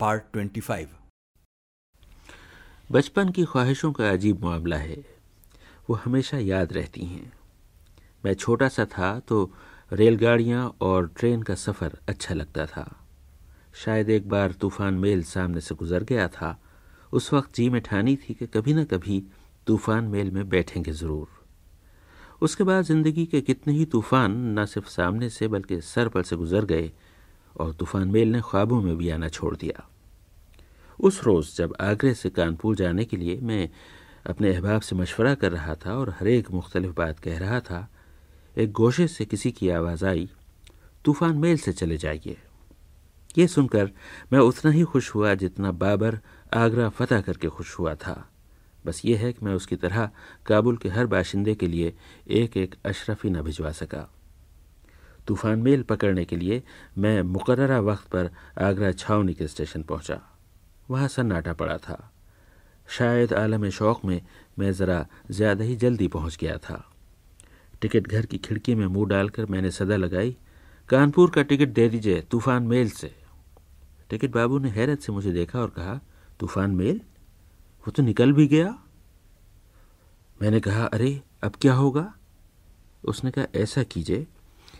Part twenty five. बचपन की ख्वाहिशों का अजीब मामला है। वो हमेशा याद रहती हैं। मैं छोटा सा था तो रेलगाड़ियाँ और ट्रेन का सफ़र अच्छा लगता था। शायद एक बार तूफ़ान मेल सामने से गुज़र गया था। उस वक्त जी में ठानी थी कि कभी न कभी तूफ़ान मेल में बैठेंगे ज़रूर। उसके बाद ज़िंदगी के कितने ही तूफ़ान न सिर्फ़ सामने से बल्कि सर पर से गुज़र गए और तूफ़ान मेल ने ख्वाबों में भी आना छोड़ दिया। उस रोज़ जब आगरे से कानपुर जाने के लिए मैं अपने अहबाब से मशवरा कर रहा था और हर एक मुख्तलिफ़ बात कह रहा था, एक गोशे से किसी की आवाज़ आई, तूफ़ान मेल से चले जाइए। ये सुनकर मैं उतना ही खुश हुआ जितना बाबर आगरा फतह करके खुश हुआ था। बस ये है कि मैं उसकी तरह काबुल के हर बाशिंदे के लिए एक एक अशरफी न भिजवा सका। तूफ़ान मेल पकड़ने के लिए मैं मुकर्रा वक्त पर आगरा छावनी के स्टेशन पहुँचा। वहाँ सन्नाटा पड़ा था। शायद आलम शौक़ में मैं ज़रा ज़्यादा ही जल्दी पहुँच गया था। टिकट घर की खिड़की में मुँह डालकर मैंने सदा लगाई, कानपुर का टिकट दे दीजिए तूफ़ान मेल से। टिकट बाबू ने हैरत से मुझे देखा और कहा, तूफ़ान मेल? वो तो निकल भी गया? मैंने कहा, अरे, अब क्या होगा? उसने कहा, ऐसा कीजिए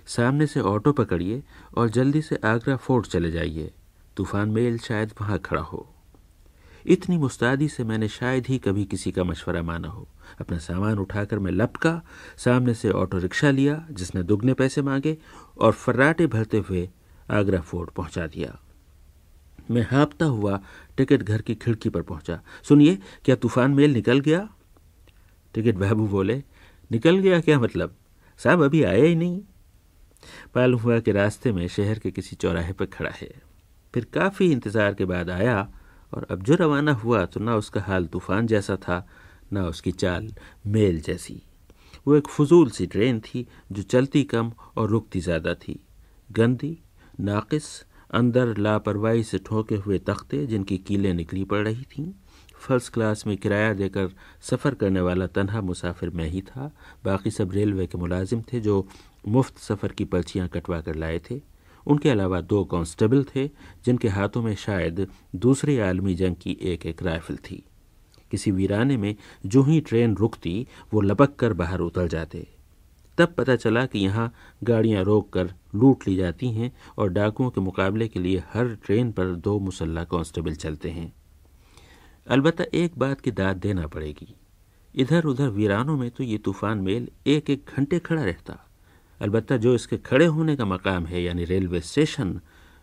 सामने से ऑटो पकड़िए और जल्दी से आगरा फोर्ट चले जाइए। तूफ़ान मेल शायद वहाँ खड़ा हो। इतनी मुस्तादी से मैंने शायद ही कभी किसी का मशवरा माना हो। अपना सामान उठाकर मैं लपका, सामने से ऑटो रिक्शा लिया, जिसने दुगने पैसे मांगे और फर्राटे भरते हुए आगरा फोर्ट पहुँचा दिया। मैं हाँपता हुआ टिकट घर की खिड़की पर पहुँचा। सुनिए, क्या तूफ़ान मेल निकल गया? टिकट बाबू बोले, निकल गया क्या मतलब? साहब, अभी आया ही नहीं। मालूम हुआ कि रास्ते में शहर के किसी चौराहे पर खड़ा है। फिर काफ़ी इंतज़ार के बाद आया और अब जो रवाना हुआ तो ना उसका हाल तूफ़ान जैसा था, ना उसकी चाल मेल जैसी। वो एक फजूल सी ट्रेन थी जो चलती कम और रुकती ज़्यादा थी। गंदी, नाक़स, अंदर लापरवाही से ठोके हुए तख्ते जिनकी कीलें निकली पड़ रही थीं। फ़र्स्ट क्लास में किराया देकर सफ़र करने वाला तनहा मुसाफिर मैं ही था। बाकी सब रेलवे के मुलाजिम थे जो मुफ़्त सफ़र की पर्चियाँ कटवा कर लाए थे। उनके अलावा दो कांस्टेबल थे, जिनके हाथों में शायद दूसरी आलमी जंग की एक एक राइफल थी। किसी वीराने में जो ही ट्रेन रुकती, वो लपक कर बाहर उतर जाते। तब पता चला कि यहाँ गाड़ियाँ रोक कर लूट ली जाती हैं और डाकुओं के मुकाबले के लिए हर ट्रेन पर दो मुसल्ला कांस्टेबल चलते हैं। अलबत्ता एक बात की दाद देना पड़ेगी। इधर उधर वीरानों में तो ये तूफ़ान मेल एक एक घंटे खड़ा रहता। अलबत्ता जो इसके खड़े होने का मकाम है, यानी रेलवे स्टेशन,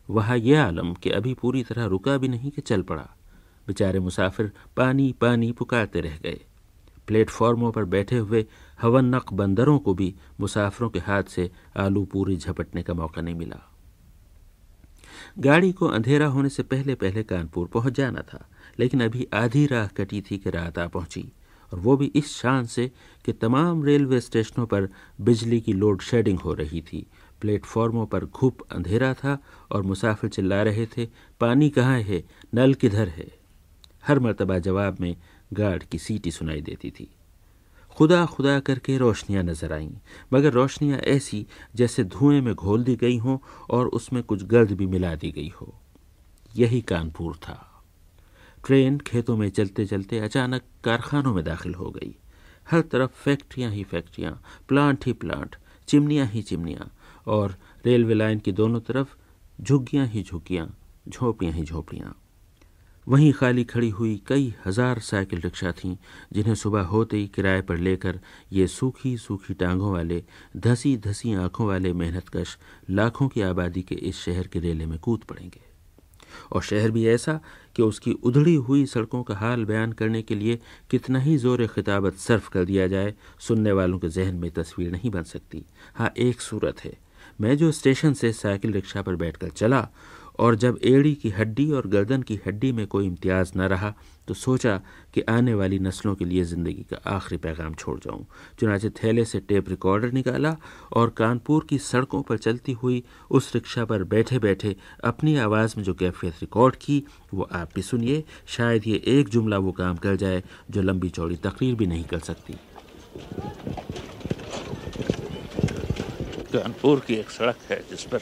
वहाँ यह आलम कि अभी पूरी तरह रुका भी नहीं कि चल पड़ा। बेचारे मुसाफिर पानी पानी पुकारते रह गए। प्लेटफॉर्मों पर बैठे हुए हवन्नक बंदरों को भी मुसाफिरों के हाथ से आलू पूरी झपटने का मौका नहीं मिला। गाड़ी को अंधेरा होने से पहले पहले कानपुर पहुँच जाना था, लेकिन अभी आधी राह कटी थी कि रात आ पहुँची। और वो भी इस शान से कि तमाम रेलवे स्टेशनों पर बिजली की लोड शेडिंग हो रही थी। प्लेटफॉर्मों पर घुप अंधेरा था और मुसाफिर चिल्ला रहे थे, पानी कहाँ है? नल किधर है? हर मरतबा जवाब में गार्ड की सीटी सुनाई देती थी। खुदा खुदा करके रोशनियाँ नज़र आईं, मगर रोशनियाँ ऐसी जैसे धुएँ में घोल दी गई हों और उसमें कुछ गर्द भी मिला दी गई हो। यही कानपुर था। ट्रेन खेतों में चलते चलते अचानक कारखानों में दाखिल हो गई। हर तरफ़ फैक्ट्रियाँ ही फैक्ट्रियाँ, प्लांट ही प्लांट, चिमनियाँ ही चिमनियाँ और रेलवे लाइन की दोनों तरफ़ झुग्गियाँ ही झुग्गियाँ, झोपड़ियाँ ही झोपड़ियाँ। वहीं खाली खड़ी हुई कई हज़ार साइकिल रिक्शा थीं, जिन्हें सुबह होते ही किराए पर लेकर ये सूखी सूखी टांगों वाले, धसी धसी आँखों वाले मेहनतकश लाखों की आबादी के इस शहर के रेले में कूद पड़ेंगे। और शहर भी ऐसा कि उसकी उधड़ी हुई सड़कों का हाल बयान करने के लिए कितना ही ज़ोर खिताबत सर्फ कर दिया जाए, सुनने वालों के जहन में तस्वीर नहीं बन सकती। हाँ एक सूरत है। मैं जो स्टेशन से साइकिल रिक्शा पर बैठकर चला और जब एड़ी की हड्डी और गर्दन की हड्डी में कोई इम्तियाज़ न रहा तो सोचा कि आने वाली नस्लों के लिए ज़िंदगी का आखिरी पैगाम छोड़ जाऊँ। चुनाचे थैले से टेप रिकॉर्डर निकाला और कानपुर की सड़कों पर चलती हुई उस रिक्शा पर बैठे बैठे अपनी आवाज़ में जो कैफियत रिकॉर्ड की, वो आप भी सुनिए। शायद ये एक जुमला वो काम कर जाए जो लंबी चौड़ी तकरीर भी नहीं कर सकती। कानपुर की एक सड़क है जिस पर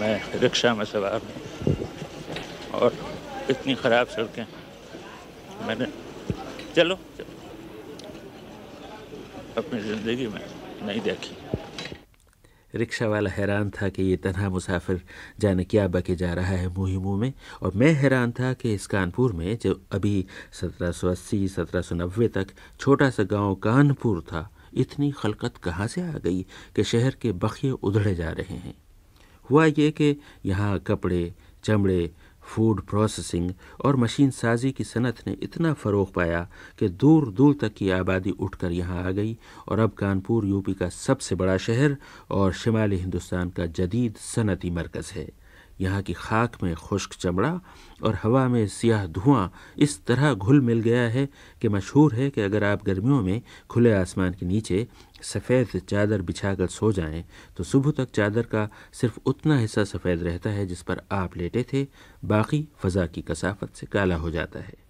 मैं रिक्शा में सवार और इतनी ख़राब सड़कें। मैंने चलो, चलो। अपनी ज़िंदगी में नहीं देखी। रिक्शा वाला हैरान था कि ये तनहा मुसाफिर जाने क्या बके जा रहा है मुँह मुँह में और मैं हैरान था कि इस कानपुर में जो अभी 1780 1790 तक छोटा सा गाँव कानपुर था इतनी खलकत कहाँ से आ गई कि शहर के बखिए उधड़े जा रहे हैं। हुआ ये कि यहाँ कपड़े चमड़े फ़ूड प्रोसेसिंग और मशीन साजी की सनत ने इतना फ़रोग पाया कि दूर दूर तक की आबादी उठकर यहाँ आ गई और अब कानपुर यूपी का सबसे बड़ा शहर और शिमाली हिंदुस्तान का जदीद सनती मरकज़ है। यहाँ की खाक में खुश्क चमड़ा और हवा में सियाह धुआँ इस तरह घुल मिल गया है कि मशहूर है कि अगर आप गर्मियों में खुले आसमान के नीचे सफ़ेद चादर बिछाकर सो जाएँ तो सुबह तक चादर का सिर्फ़ उतना हिस्सा सफ़ेद रहता है जिस पर आप लेटे थे, बाकी फ़ज़ा की कसाफत से काला हो जाता है।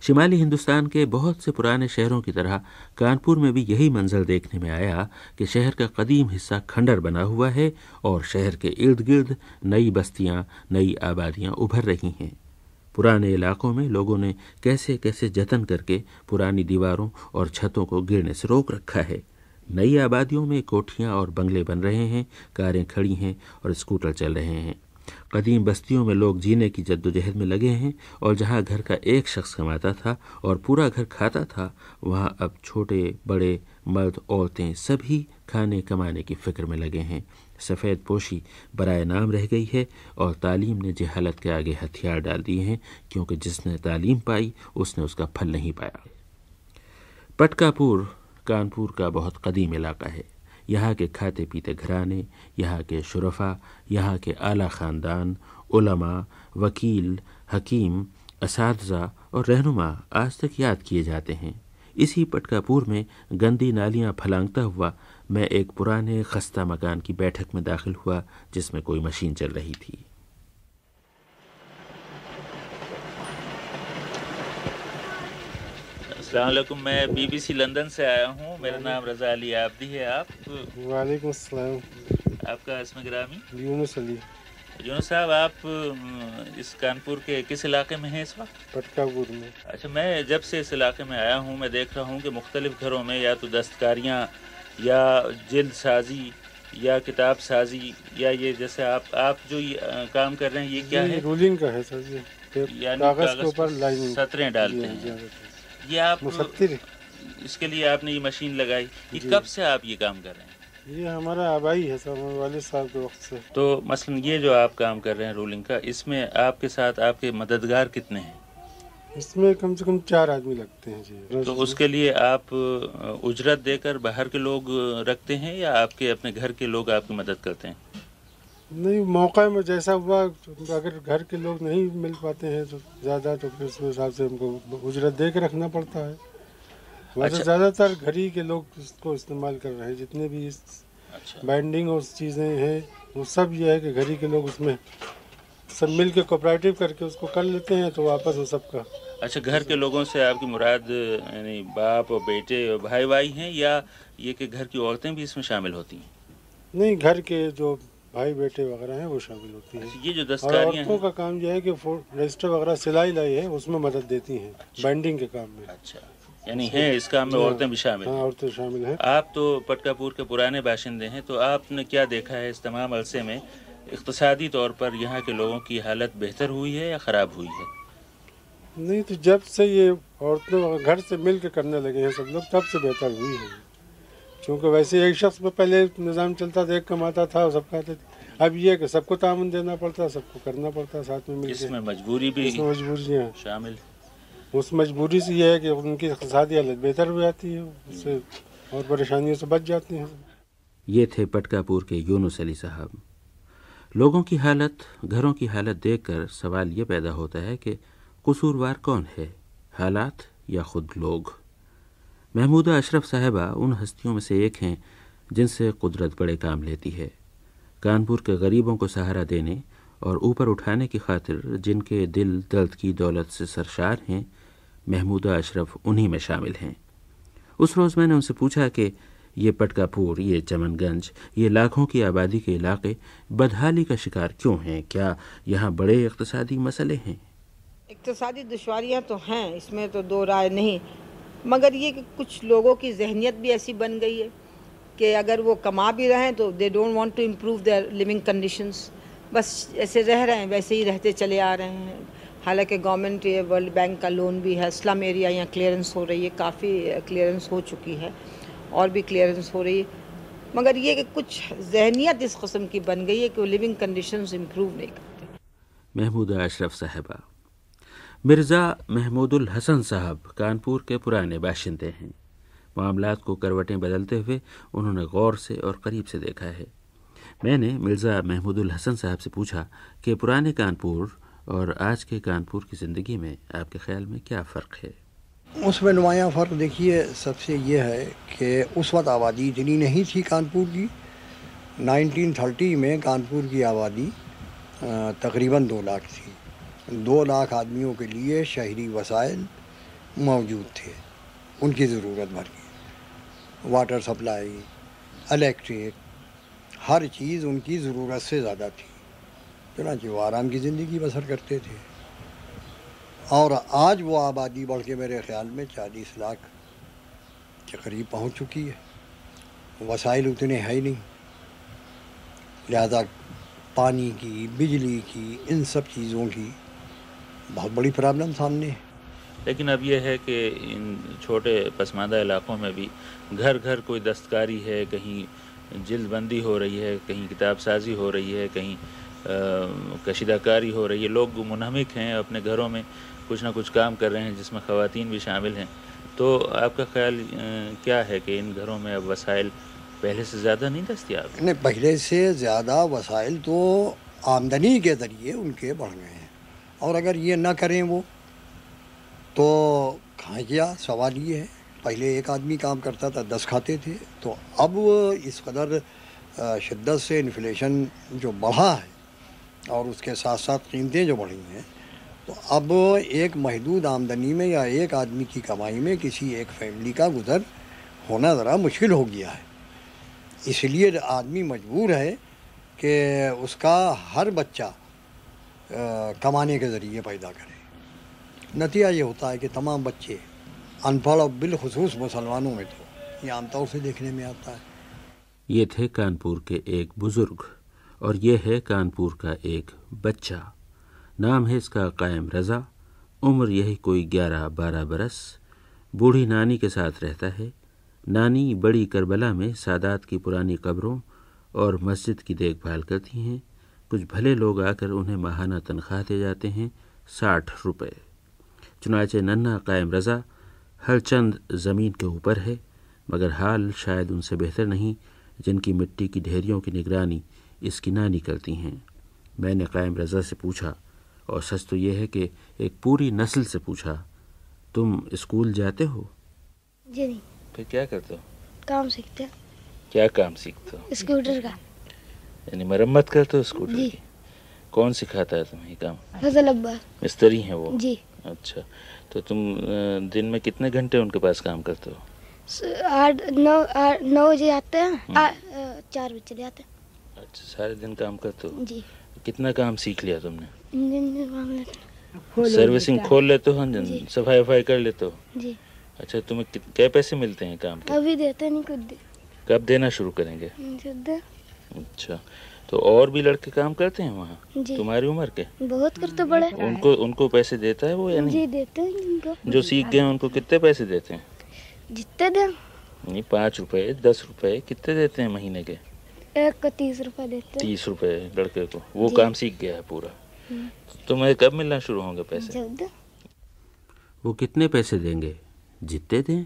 शिमाली हिंदुस्तान के बहुत से पुराने शहरों की तरह कानपुर में भी यही मंजर देखने में आया कि शहर का कदीम हिस्सा खंडर बना हुआ है और शहर के इर्द गिर्द नई बस्तियाँ, नई आबादियाँ उभर रही हैं। पुराने इलाकों में लोगों ने कैसे कैसे जतन करके पुरानी दीवारों और छतों को गिरने से रोक रखा है। नई आबादियों में कोठियाँ और बंगले बन रहे हैं, कारें खड़ी हैं और स्कूटर चल रहे हैं। कदीम बस्तियों में लोग जीने की जद्दोजहद में लगे हैं और जहाँ घर का एक शख्स कमाता था और पूरा घर खाता था, वहाँ अब छोटे, बड़े, मर्द, औरतें सभी खाने कमाने की फ़िक्र में लगे हैं। सफ़ेद पोशी बरए नाम रह गई है और तालीम ने जहालत के आगे हथियार डाल दिए हैं, क्योंकि जिसने तालीम पाई, उसने उसका फल नहीं पाया। पटकापुर, कानपुर का बहुत कदीम इलाका है। यहाँ के खाते पीते घराने, यहाँ के शुरफा, यहाँ के आला ख़ानदान वकील, हकीम इस और रहनुमा आज तक याद किए जाते हैं। इसी पटकापुर में गंदी नालियाँ फलांगता हुआ मैं एक पुराने खस्ता मकान की बैठक में दाखिल हुआ, जिसमें कोई मशीन चल रही थी। अस्सलाम मैं बीबीसी लंदन से आया हूँ। मेरा नाम रज़ा अली आबदी है आप? वालेकुम अस्सलाम। आपका इसमें ग्रामी? यूनुस अली। यूनुस साहब आप इस कानपुर के किस इलाके में हैं इस वक्त? पटकापुर में। अच्छा मैं जब से इस इलाके में आया हूँ मैं देख रहा हूँ कि मुख्तलिफ़ घरों में या तो दस्तकारियाँ या जल्द साजी या किताब साजी या ये जैसे आप आप जो ये काम कर रहे हैं ये क्या है? रोलिंग का है सर जी। कागज़ के ऊपर सतरें डालते हैं। ये आप मुसत्तिर इसके लिए आपने ये मशीन लगाई। ये कब से आप ये काम कर रहे हैं? ये हमारा आबाई है सर वाले साहब के वक्त से। तो मसलन ये जो आप काम कर रहे हैं रोलिंग का इसमें आपके साथ आपके मददगार कितने हैं? इसमें कम से कम चार आदमी लगते हैं जी। तो उसके लिए आप उजरत देकर बाहर के लोग रखते हैं या आपके अपने घर के लोग आपकी मदद करते हैं? नहीं मौका में जैसा हुआ अगर घर के लोग नहीं मिल पाते हैं तो ज़्यादा तो फिर उसके हिसाब से हमको उजरत दे के रखना पड़ता है वैसे अच्छा। ज़्यादातर घर ही के लोग इसको इस्तेमाल कर रहे हैं जितने भी इस अच्छा। बाइंडिंग और चीज़ें हैं वो सब ये है कि घर ही के लोग उसमें सब मिल के कोऑपरेटिव करके उसको कर लेते हैं तो वापस वो सबका अच्छा घर के लोगों से आपकी मुराद यानी बाप और बेटे और भाई भाई हैं या ये कि घर की औरतें भी इसमें शामिल होती हैं नहीं घर के जो भाई बेटे वगैरह हैं वो शामिल होती हैं। ये जो दस्तकारियाँ औरतों का काम जो है कि रजिस्टर वगैरह सिलाई लाई है उसमें मदद देती हैं अच्छा। बाइंडिंग के काम में। अच्छा। यानी है इस काम में औरतें भी शामिल। हाँ औरतें शामिल हैं। आप तो पटकापुर के पुराने बाशिंदे हैं तो आपने क्या देखा है इस तमाम अरसे में? इकतसादी तौर पर यहाँ के लोगों की हालत बेहतर हुई है या ख़राब हुई है? नहीं तो जब से ये औरतें घर से मिल के करने लगे हैं सब लोग तब से बेहतर हुई है। क्योंकि वैसे एक शख्स पे पहले निज़ाम चलता था एक कमाता था सब खाते थे। अब ये कि सबको तामन देना पड़ता है सबको करना पड़ता है साथ में मिल इसमें मजबूरी भी इसमें मजबूरियाँ शामिल। उस मजबूरी से यह है कि उनकी इकतसादी हालत बेहतर हो जाती है उससे और परेशानियों से बच जाते हैं। ये थे पटकापुर के यूनुस अली साहब। लोगों की हालत घरों की हालत देखकर सवाल ये पैदा होता है कि कसूरवार कौन है हालात या ख़ुद लोग? महमूदा अशरफ साहबा उन हस्तियों में से एक हैं, जिनसे कुदरत बड़े काम लेती है। कानपुर के गरीबों को सहारा देने और ऊपर उठाने की खातिर जिनके दिल दर्द की दौलत से सरशार हैं, महमूदा अशरफ उन्हीं में शामिल हैं। उस रोज़ मैंने उनसे पूछा कि, ये पटकापुर, ये चमनगंज, ये लाखों की आबादी के इलाके, बदहाली का शिकार क्यों हैं? क्या यहाँ बड़े इकतसादी मसले हैं? इकतसादी दुशारियाँ तो हैं, इसमें तो दो राय नहीं। मगर ये कि कुछ लोगों की जहनीत भी ऐसी बन गई है कि अगर वो कमा भी रहे हैं तो they don't want to improve their living conditions बस ऐसे रह रहे हैं, वैसे ही रहते चले आ रहे हैं। हालाँकि गवर्नमेंट ये वर्ल्ड बैंक का लोन भी है, स्लम एरिया यहाँ क्लियरेंस हो रही है, काफ़ी क्लियरेंस हो चुकी है, और भी क्लियरेंस हो रही है। मगर ये कि कुछ जहनीत इस कस्म की बन गई है कि वो लिविंग कंडीशंस इम्प्रूव नहीं करते। महमूदा अशरफ साहबा। मिर्ज़ा महमूदुल हसन साहब कानपुर के पुराने बाशिंदे हैं। मामला को करवटें बदलते हुए उन्होंने गौर से और करीब से देखा है। मैंने मिर्ज़ा महमूदुल हसन साहब से पूछा कि पुराने कानपुर और आज के कानपुर की ज़िंदगी में आपके ख्याल में क्या फ़र्क है? उसमें नुमाया फ़र्क देखिए, सबसे ये है कि उस वक्त आबादी इतनी नहीं थी कानपुर की। 1930 में कानपुर की आबादी तकरीबन दो लाख थी। दो लाख आदमियों के लिए शहरी वसाइल मौजूद थे। उनकी ज़रूरत भर की वाटर सप्लाई इलेक्ट्रिक हर चीज़ उनकी ज़रूरत से ज़्यादा थी। चनाचे वो आराम की ज़िंदगी बसर करते थे। और आज वो आबादी बढ़ के मेरे ख्याल में चालीस लाख के करीब पहुँच चुकी है। वसाइल उतने है ही नहीं। लिहाजा पानी की, बिजली की, इन सब चीज़ों की बहुत बड़ी प्रॉब्लम सामने। है लेकिन अब यह है कि इन छोटे पसमानदा इलाकों में भी घर घर कोई दस्तकारी है कहीं जल्दबंदी हो रही है कहीं किताब साजी हो रही है कहीं कशीदाकारी हो रही है। लोग मुनहमिक हैं अपने घरों में कुछ ना कुछ काम कर रहे हैं जिसमें ख़वातीन भी शामिल हैं। तो आपका ख्याल क्या है कि इन घरों में अब वसाइल पहले से ज़्यादा नहीं दस्तियाब? नहीं पहले से ज़्यादा वसाइल तो आमदनी के ज़रिए उनके बढ़ गए हैं। और अगर ये ना करें वो तो कहाँ गया सवाल ये है। पहले एक आदमी काम करता था, दस खाते थे। तो अब इस कदर शिद्दत से इन्फ्लेशन जो बढ़ा है और उसके साथ साथ कीमतें जो बढ़ी हैं तो अब एक महदूद आमदनी में या एक आदमी की कमाई में किसी एक फैमिली का गुजर होना ज़रा मुश्किल हो गया है। इसलिए आदमी मजबूर है कि उसका हर बच्चा कमाने के ज़रिए पैदा करें। नतीजा ये होता है कि तमाम बच्चे, अनपढ़ और बिलखसूस मुसलमानों में तो ये आमतौर से देखने में आता है। ये थे कानपुर के एक बुज़ुर्ग और ये है कानपुर का एक बच्चा। नाम है इसका कायम रज़ा। उम्र यही कोई ग्यारह बारह बरस। बूढ़ी नानी के साथ रहता है। नानी बड़ी करबला में सादात की पुरानी कब्रों और मस्जिद की देखभाल करती हैं। कुछ भले लोग आकर उन्हें माहाना तनख्वाह दे जाते हैं साठ रुपये चुनाचे नन्ना कायम रज़ा हर चंद ज़मीन के ऊपर है मगर हाल शायद उनसे बेहतर नहीं जिनकी मिट्टी की ढेरियों की निगरानी इसकी नानी करती हैं। मैंने कायम रज़ा से पूछा और सच तो ये है कि एक पूरी नस्ल से पूछा तुम स्कूल जाते हो? जी नहीं। फिर क्या करते हो? काम सीखते क्या काम सीखते हो? स्कूटर का। यानी मरम्मत करते हो स्कूटर जी। की? कौन सिखाता है तुम्हें काम? फजल अब्बा मिस्त्री हैं वो? जी। अच्छा। तो तुम दिन में कितने घंटे उनके पास काम करते हो? आठ नौ आठ नौ बजे आते हैं चार बजे चले आते अच्छा सारे दिन काम करते हो? जी। कितना काम सीख लिया तुमने? सर्विसिंग खोल लेते हो हाँ जी। सफ़ाई वफाई कर लेते हो? जी। अच्छा तुम्हें क्या पैसे मिलते हैं काम के? अभी देते नहीं कुछ दे कब देना शुरू करेंगे? अच्छा। तो और भी लड़के काम करते हैं वहाँ? तुम्हारी उम्र के? बहुत करते बड़े। उनको उनको पैसे देता है वो या नहीं? जी देते हैं इनको जो सीख गए उनको कितने पैसे देते हैं? जितने दे। नहीं पाँच रुपए दस रुपए कितने देते हैं महीने के? एक को तीस रुपए देते हैं। तीस रुपए लड़के को। वो काम सीख गया है पूरा। तुम्हें कब मिलना शुरू होंगे पैसे? वो कितने पैसे देंगे? जितने दें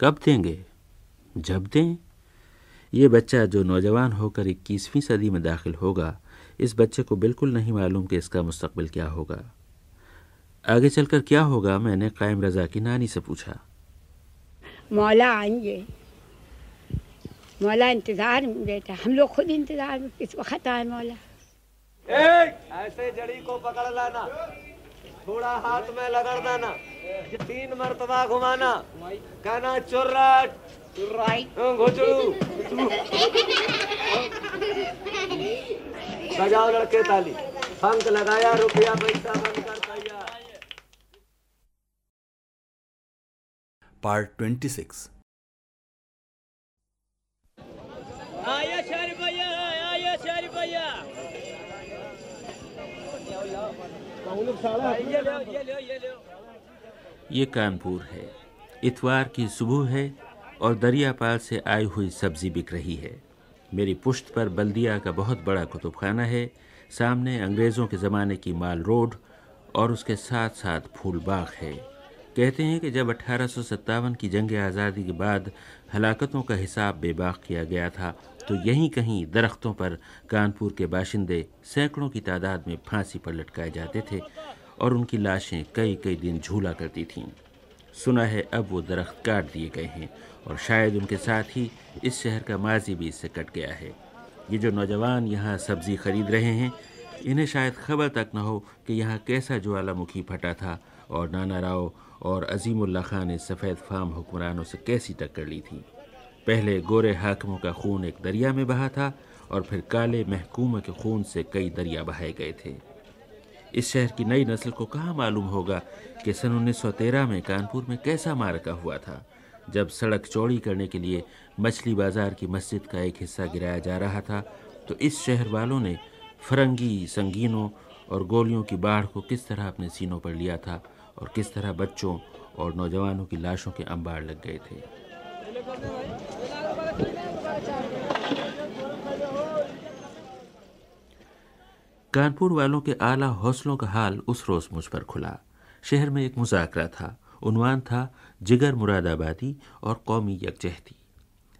कब देंगे? जब दें ये बच्चा जो नौजवान होकर इक्कीसवीं सदी में दाखिल होगा इस बच्चे को बिल्कुल नहीं मालूम कि इसका मुस्तकबिल क्या होगा। आगे चलकर क्या होगा मैंने कायम रज़ा की नानी से पूछा। मौला आएँगे मौला इंतज़ार में बेटा हम लोग खुद इंतज़ार में किस वक्त आए मौला? ऐसे जड़ी को पकड़ लाना थोड़ा हाथ में लगड़ देना तीन मरतबा घुमाना कहना चुर्रट। राइट गोचड़ू बजाओ लड़के ताली। फंक लगाया रुपया पैसा बंद कर पैया। Part twenty six. आया चार भैया आया चार भैया। ये कानपुर है। इतवार की सुबह है और दरियापाल से आई हुई सब्ज़ी बिक रही है। मेरी पुश्त पर बल्दिया का बहुत बड़ा कुतुबखाना है। सामने अंग्रेज़ों के ज़माने की माल रोड और उसके साथ साथ फूल बाग है। कहते हैं कि जब अठारह की जंग आज़ादी के बाद हलाकतों का हिसाब बेबाक किया गया था तो यहीं कहीं दरख्तों पर कानपुर के बाशिंदे सैकड़ों की तादाद में फांसी पर लटकाए जाते थे और उनकी लाशें कई कई दिन झूला करती थीं। सुना है अब वो दरख्त काट दिए गए हैं। और शायद उनके साथ ही इस शहर का माजी भी इससे कट गया है। ये जो नौजवान यहाँ सब्ज़ी खरीद रहे हैं, इन्हें शायद खबर तक न हो कि यहाँ कैसा ज्वालामुखी फटा था और नाना राव और अजीमुल्ला खान ने सफ़ेद फार्म हुक्मरानों से कैसी टक्कर ली थी। पहले गोरे हाकमों का खून एक दरिया में बहा था और फिर काले महकूम के खून से कई दरिया बहाए गए थे। इस शहर की नई नस्ल को कहाँ मालूम होगा कि सन 1913 में कानपुर में कैसा मारका हुआ था? जब सड़क चौड़ी करने के लिए मछली बाज़ार की मस्जिद का एक हिस्सा गिराया जा रहा था तो इस शहर वालों ने फरंगी संगीनों और गोलियों की बाढ़ को किस तरह अपने सीनों पर लिया था और किस तरह बच्चों और नौजवानों की लाशों के अंबार लग गए थे। कानपुर वालों के आला हौसलों का हाल उस रोज़ मुझ पर खुला। शहर में एक मुजाकरा था, उनवान था जिगर मुरादाबादी और कौमी यकजहती।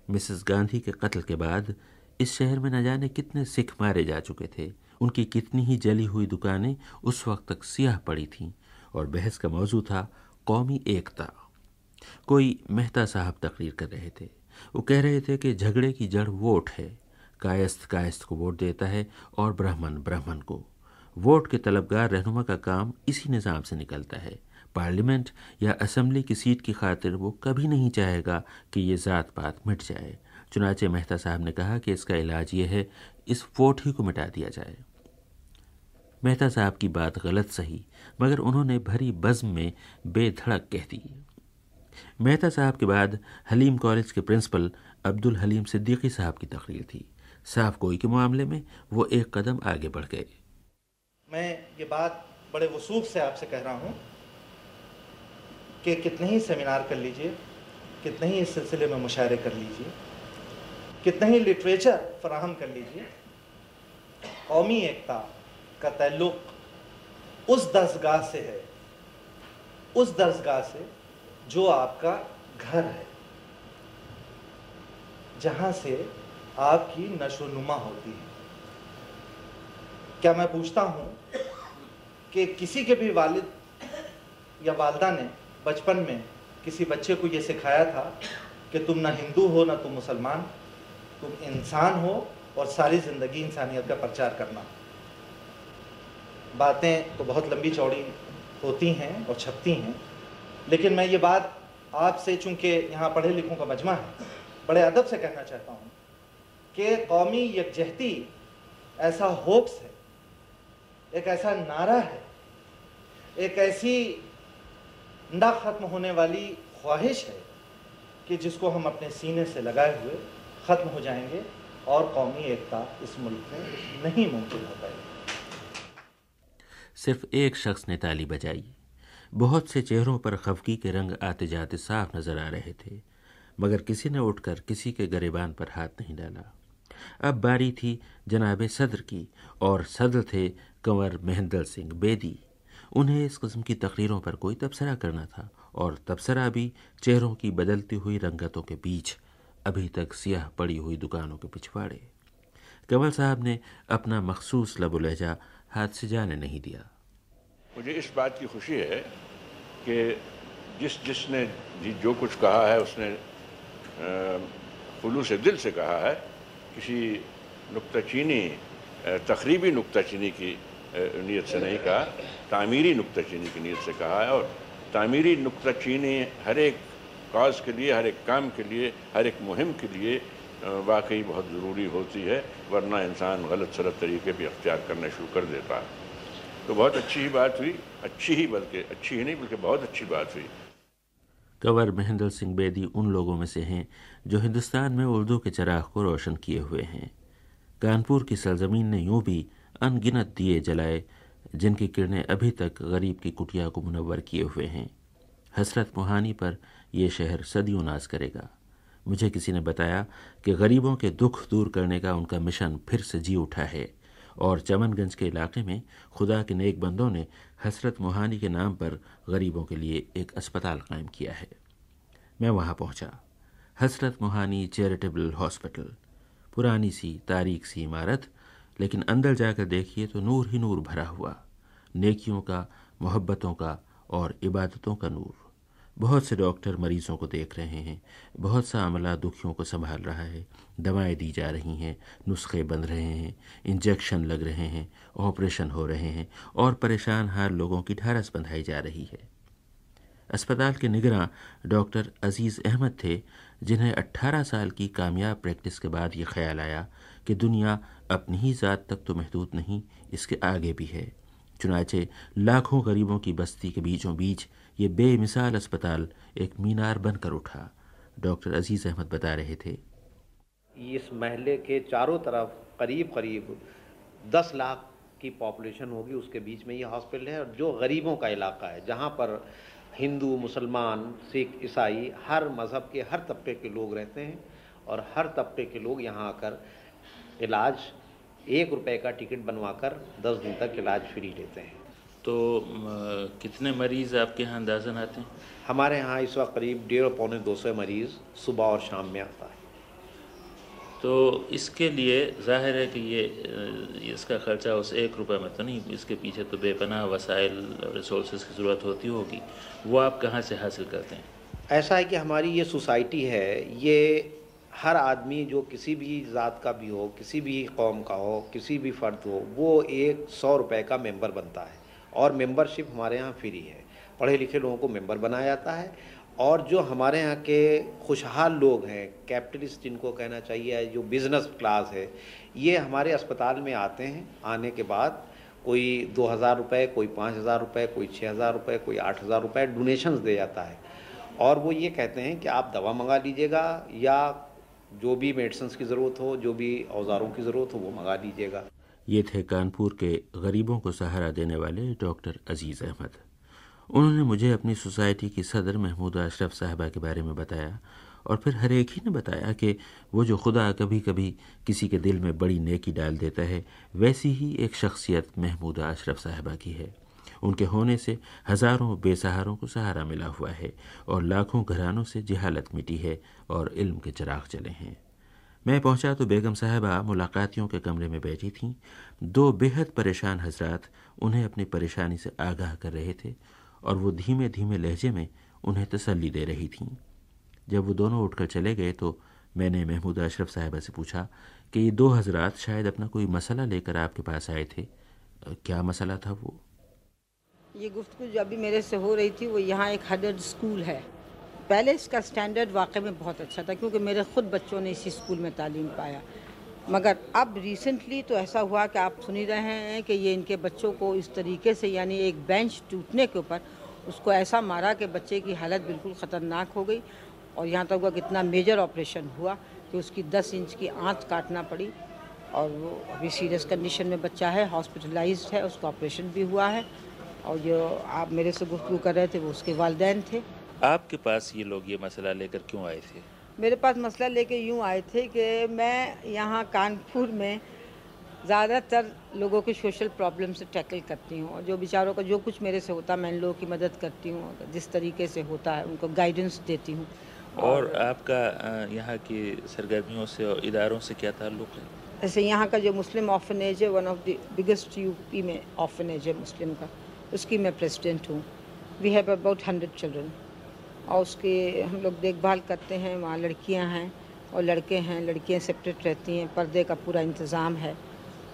मिसेस गांधी के कत्ल के बाद इस शहर में न जाने कितने सिख मारे जा चुके थे। उनकी कितनी ही जली हुई दुकानें उस वक्त तक सियाह पड़ी थीं और बहस का मौजू था कौमी एकता। कोई मेहता साहब तकरीर कर रहे थे। वो कह रहे थे कि झगड़े की जड़ वोट है। कायस्थ कायस्थ को वोट देता है और ब्राह्मण ब्राह्मण को। वोट के तलबगार रहनुमा का काम इसी निज़ाम से निकलता है। पार्लियामेंट या असम्बली की सीट की खातिर वो कभी नहीं चाहेगा कि ये ज़ात पात मिट जाए। चुनाचे मेहता साहब ने कहा कि इसका इलाज ये है, इस वोट ही को मिटा दिया जाए। मेहता साहब की बात गलत सही, मगर उन्होंने भरी बज़म में बेधड़क कह दी। मेहता साहब के बाद हलीम कॉलेज के प्रिंसिपल अब्दुल हलीम सिद्दीकी साहब की तकरीर थी। साफ़ कोई के मामले में वो एक कदम आगे बढ़ गए। मैं ये बात बड़े वसूख से आपसे कह रहा हूँ कि कितने ही सेमिनार कर लीजिए, कितने ही इस सिलसिले में मुशायरे कर लीजिए, कितने ही लिटरेचर फराहम कर लीजिए, कौमी एकता का तल्लुक उस दर्जगाह से है, उस दर्जगाह से जो आपका घर है, जहाँ से आपकी नशो नुमा होती है। क्या मैं पूछता हूँ कि किसी के भी वालिद या वालदा ने बचपन में किसी बच्चे को ये सिखाया था कि तुम ना हिंदू हो, ना तुम मुसलमान। तुम इंसान हो और सारी ज़िंदगी इंसानियत का प्रचार करना। बातें तो बहुत लंबी चौड़ी होती हैं और छपती हैं, लेकिन मैं ये बात आपसे चूँकि यहाँ पढ़े लिखों का मजमा है, बड़े अदब से कहना चाहता हूँ कि कौमी यकजहती ऐसा होप्स है, एक ऐसा नारा है, एक ऐसी ना ख़त्म होने वाली ख्वाहिश है कि जिसको हम अपने सीने से लगाए हुए ख़त्म हो जाएँगे और कौमी एकता इस मुल्क में नहीं मुमकिन हो पाएगी। सिर्फ़ एक शख्स ने ताली बजाई। बहुत से चेहरों पर खफगी के रंग आते जाते साफ़ नज़र आ रहे थे, मगर किसी ने उठकर किसी के गरेबान पर हाथ नहीं डाला। अब बारी थी जनाब सदर की, और सदर थे कंवर महेंद्र सिंह बेदी। उन्हें इस कस्म की तकरीरों पर कोई तबसरा करना था और तबसरा भी चेहरों की बदलती हुई रंगतों के बीच, अभी तक सियाह पड़ी हुई दुकानों के पिछवाड़े। कंवल साहब ने अपना मखसूस लबो लहजा हाथ से जाने नहीं दिया। मुझे इस बात की खुशी है कि जिस जिसने जो कुछ कहा है, उसने खुलू से दिल से कहा है, किसी नुकताचीनी तकरीबी नुकताचीनी की नीयत से नहीं कहा। तामीरी नुकताचीनी की नीयत से कहा है और तामीरी नुकताचीनी हर एक काज के लिए, हर एक काम के लिए, हर एक मुहिम के लिए वाकई बहुत ज़रूरी होती है, वरना इंसान गलत सलत तरीके भी अख्तियार करना शुरू कर देता है। तो बहुत अच्छी ही बात हुई, अच्छी ही बल्कि, अच्छी ही नहीं बल्कि बहुत अच्छी बात हुई। कंवर महेंद्र सिंह बेदी उन लोगों में से हैं जो हिंदुस्तान में उर्दू के चराग को रोशन किए हुए हैं। कानपुर की सरजमीन ने यूँ भी अनगिनत दिए जलाए, जिनकी किरणें अभी तक गरीब की कुटिया को मुनवर किए हुए हैं। हसरत मुहानी पर यह शहर सदियों नाज करेगा। मुझे किसी ने बताया कि गरीबों के दुख दूर करने का उनका मिशन फिर से जी उठा है, और चमनगंज के इलाके में खुदा के नेक बंदों ने हसरत मोहानी के नाम पर गरीबों के लिए एक अस्पताल कायम किया है। मैं वहाँ पहुँचा। Hasrat Mohani charitable hospital. पुरानी सी तारीख सी इमारत लेकिन अंदर जाकर देखिए तो नूर ही नूर भरा हुआ। नेकियों का, मोहब्बतों का और इबादतों का नूर। बहुत से डॉक्टर मरीजों को देख रहे हैं। बहुत सा अमला दुखियों को संभाल रहा है। दवाएँ दी जा रही हैं, नुस्खे बन रहे हैं, इंजेक्शन लग रहे हैं, ऑपरेशन हो रहे हैं और परेशान हार लोगों की ढारस बंधाई जा रही है। अस्पताल के निगरान डॉक्टर अज़ीज़ अहमद थे, जिन्हें 18 साल की कामयाब प्रैक्टिस के बाद ये ख्याल आया कि दुनिया अपनी ही ज़ात तक तो महदूद नहीं, इसके आगे भी है। चुनाचे लाखों गरीबों की बस्ती के बीचों बीच ये बेमिसाल अस्पताल एक मीनार बनकर उठा। डॉक्टर अज़ीज़ अहमद बता रहे थे। इस महल्ले के चारों तरफ़ करीब करीब दस लाख की पॉपुलेशन होगी, उसके बीच में ये हॉस्पिटल है। और जो गरीबों का इलाका है, जहाँ पर हिंदू, मुसलमान, सिख, ईसाई, हर मज़हब के हर तबके के लोग रहते हैं और हर तबके के लोग यहाँ आकर इलाज एक रुपए का टिकट बनवाकर दस दिन तक इलाज फ्री लेते हैं। तो कितने मरीज़ आपके यहाँ अंदाजन आते हैं? हमारे यहाँ इस वक्त करीब डेढ़ पौने दो सौ मरीज़ सुबह और शाम में आता है। तो इसके लिए ज़ाहिर है कि ये इसका ख़र्चा उस एक रुपए में तो नहीं इसके पीछे तो बेपनाह वसाइल रिसोर्स की ज़रूरत होती होगी। वो आप कहाँ से हासिल करते हैं? ऐसा है कि हमारी ये सोसाइटी है ये हर आदमी जो किसी भी ज़ात का भी हो, किसी भी कौम का हो, किसी भी फ़र्द हो, वो एक सौ रुपये का मेंबर बनता है। और मेंबरशिप हमारे यहाँ फ्री है। पढ़े लिखे लोगों को मेंबर बनाया जाता है। और जो हमारे यहाँ के खुशहाल लोग हैं, कैपिटलिस्ट जिनको कहना चाहिए, जो बिज़नेस क्लास है, ये हमारे अस्पताल में आते हैं, आने के बाद कोई दो हज़ार रुपये कोई पाँच हज़ार रुपये कोई छः हज़ार रुपये कोई आठ हज़ार रुपये डोनेशंस दे जाता है। और वो ये कहते हैं कि आप दवा मंगा लीजिएगा या जो भी मेडिसिन की ज़रूरत हो, जो भी औजारों की ज़रूरत हो, वो मंगा लीजिएगा ये थे कानपुर के गरीबों को सहारा देने वाले डॉक्टर अज़ीज़ अहमद। उन्होंने मुझे अपनी सोसाइटी की सदर महमूद अशरफ साहबा के बारे में बताया और फिर हर एक ही ने बताया कि वो जो खुदा कभी कभी किसी के दिल में बड़ी नेकी डाल देता है, वैसी ही एक शख्सियत महमूदा अशरफ साहबा की है। उनके होने से हज़ारों बेसहारों को सहारा मिला हुआ है और लाखों घरानों से जहालत मिटी है और इल्म के चराग चले हैं। मैं पहुँचा तो बेगम साहबा मुलाकातियों के कमरे में बैठी थीं। दो बेहद परेशान हजरात उन्हें अपनी परेशानी से आगाह कर रहे थे और वो धीमे धीमे लहजे में उन्हें तसल्ली दे रही थीं। जब वो दोनों उठकर चले गए तो मैंने महमूद अशरफ साहबा से पूछा कि ये दो हजरात शायद अपना कोई मसला लेकर आपके पास आए थे। क्या मसला था वो? ये गुफ्तु जो अभी मेरे से हो रही थी, वो यहाँ एक हडर्ड स्कूल है। पहले इसका स्टैंडर्ड वाकई में बहुत अच्छा था, क्योंकि मेरे ख़ुद बच्चों ने इसी स्कूल में तालीम पाया। मगर अब रिसेंटली तो ऐसा हुआ कि आप सुन ही रहे हैं कि ये इनके बच्चों को इस तरीके से, यानी एक बेंच टूटने के ऊपर, उसको ऐसा मारा कि बच्चे की हालत बिल्कुल ख़तरनाक हो गई। और यहाँ तक हुआ कितना मेजर ऑपरेशन हुआ कि उसकी 10 इंच की आँत काटना पड़ी। और वो अभी सीरियस कंडीशन में बच्चा है हॉस्पिटलाइज है, उसका ऑपरेशन भी हुआ है। और जो आप मेरे से गुफ्तु कर रहे थे वो उसके वालदेन थे। आपके पास ये लोग ये मसला लेकर क्यों आए थे? मेरे पास मसला लेके यूँ आए थे कि मैं यहाँ कानपुर में ज़्यादातर लोगों के सोशल प्रॉब्लम से टैकल करती हूँ और जो बेचारों का जो कुछ मेरे से होता है मैं इन लोगों की मदद करती हूँ जिस तरीके से होता है उनको गाइडेंस देती हूँ। और, और आपका यहाँ की सरगर्मियों से और इदारों से क्या ताल्लुक़ है? ऐसे यहाँ का जो मुस्लिम ऑफनेज है one of the biggest UP में ऑफनेज है मुस्लिम का। उसकी मैं प्रेसिडेंट हूँ। We have about hundred children और उसके हम लोग देखभाल करते हैं वहाँ लड़कियाँ हैं और लड़के हैं लड़कियाँ सेपरेट रहती हैं। पर्दे का पूरा इंतज़ाम है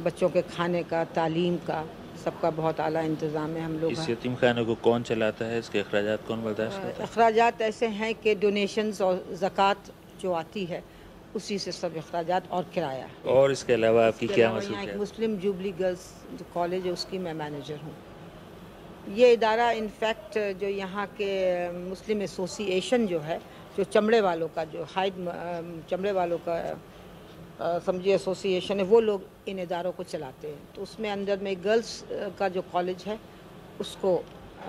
बच्चों के खाने का तालीम का सबका बहुत आला इंतज़ाम है हम लोग इस यतीम खाने को कौन चलाता है? इसके अखराज कौन बर्दाश्त करता है? अखराज ऐसे हैं कि डोनेशंस और ज़क़़त जो आती है उसी से सब अखराज और किराया और इसके अलावा आपकी क्या एक मुस्लिम जुबली गर्ल्स जो कॉलेज है उसकी मैं मैनेजर हूँ। ये इदारा इनफैक्ट जो यहाँ के मुस्लिम एसोसिएशन जो है, जो चमड़े वालों का, जो हाइड चमड़े वालों का समझिए एसोसिएशन है, वो लोग इन इदारों को चलाते हैं। तो उसमें अंदर में गर्ल्स का जो कॉलेज है, उसको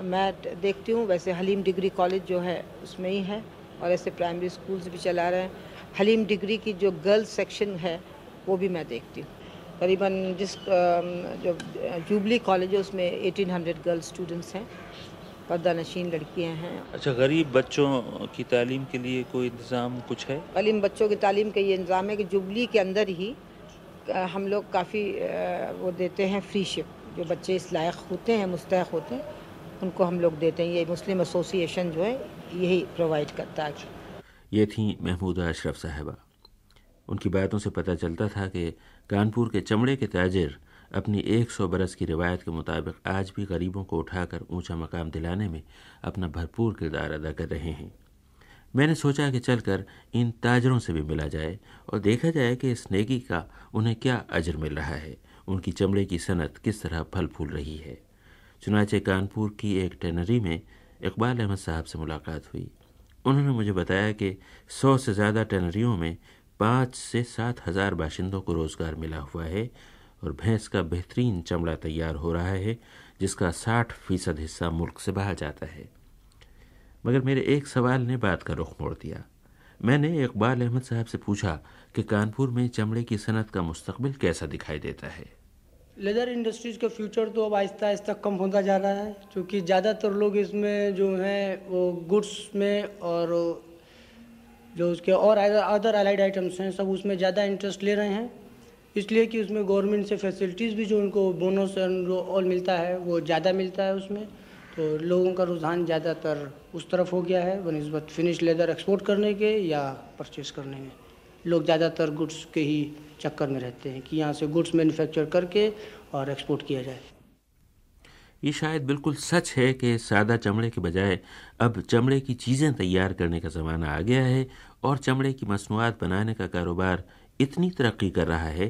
मैं देखती हूँ। वैसे हलीम डिग्री कॉलेज जो है, उसमें ही है, और ऐसे प्राइमरी स्कूल्स भी चला रहे हैं। हलीम डिग्री की जो गर्ल्स सेक्शन है, वो भी मैं देखती हूँ। करीबन जिस जो जूबली कॉलेज है उसमें 1800 गर्ल्स स्टूडेंट्स हैं पर्दा नशीन लड़कियाँ हैं। अच्छा गरीब बच्चों की तालीम के लिए कोई इंतज़ाम कुछ है? गरीब बच्चों की तालीम का ये इंतज़ाम है कि जुबली के अंदर ही हम लोग काफ़ी वो देते हैं फ्री शिप जो बच्चे इस लायक होते हैं मुस्तक होते हैं उनको हम लोग देते हैं। ये मुस्लिम एसोसिएशन जो है यही प्रोवाइड करता है। ये थी महमूदा अशरफ साहबा। उनकी बातों से पता चलता था कि कानपुर के चमड़े के ताजिर अपनी 100 बरस की रिवायत के मुताबिक आज भी गरीबों को उठाकर ऊँचा मकाम दिलाने में अपना भरपूर किरदार अदा कर रहे हैं। मैंने सोचा कि चलकर इन ताजरों से भी मिला जाए और देखा जाए कि इस नेकी का उन्हें क्या अजर मिल रहा है, उनकी चमड़े की सनत किस तरह फल फूल रही है। चुनाचे कानपुर की एक टेनरी में इकबाल अहमद साहब से मुलाकात हुई। उन्होंने मुझे बताया कि सौ से ज़्यादा टेनरियों में पाँच से सात हज़ार बाशिंदों को रोज़गार मिला हुआ है और भैंस का बेहतरीन चमड़ा तैयार हो रहा है, जिसका साठ फ़ीसद हिस्सा मुल्क से बाहर जाता है। मगर मेरे एक सवाल ने बात का रुख मोड़ दिया। मैंने इकबाल अहमद साहब से पूछा कि कानपुर में चमड़े की सनत का मुस्तकबिल कैसा दिखाई देता है। लेदर इंडस्ट्रीज़ का फ्यूचर तो अब आहिस्ता आहिस्ता कम होता जा रहा है, क्योंकि ज़्यादातर लोग इसमें जो हैं वो गुड्स में और जो उसके और अदर अलाइड आइटम्स हैं, सब उसमें ज़्यादा इंटरेस्ट ले रहे हैं। इसलिए कि उसमें गवर्नमेंट से फैसिलिटीज़ भी जो उनको बोनस और मिलता है, वो ज़्यादा मिलता है उसमें। तो लोगों का रुझान ज़्यादातर उस तरफ़ हो गया है बनस्बत फिनिश लेदर एक्सपोर्ट करने के या परचेस करने में लोग ज़्यादातर गुड्स के ही चक्कर में रहते हैं कि यहाँ से गुड्स मैन्युफैक्चर करके और एक्सपोर्ट किया जाए। ये शायद बिल्कुल सच है कि सादा चमड़े के बजाय अब चमड़े की चीज़ें तैयार करने का ज़माना आ गया है और चमड़े की मसनूआत बनाने का कारोबार इतनी तरक्की कर रहा है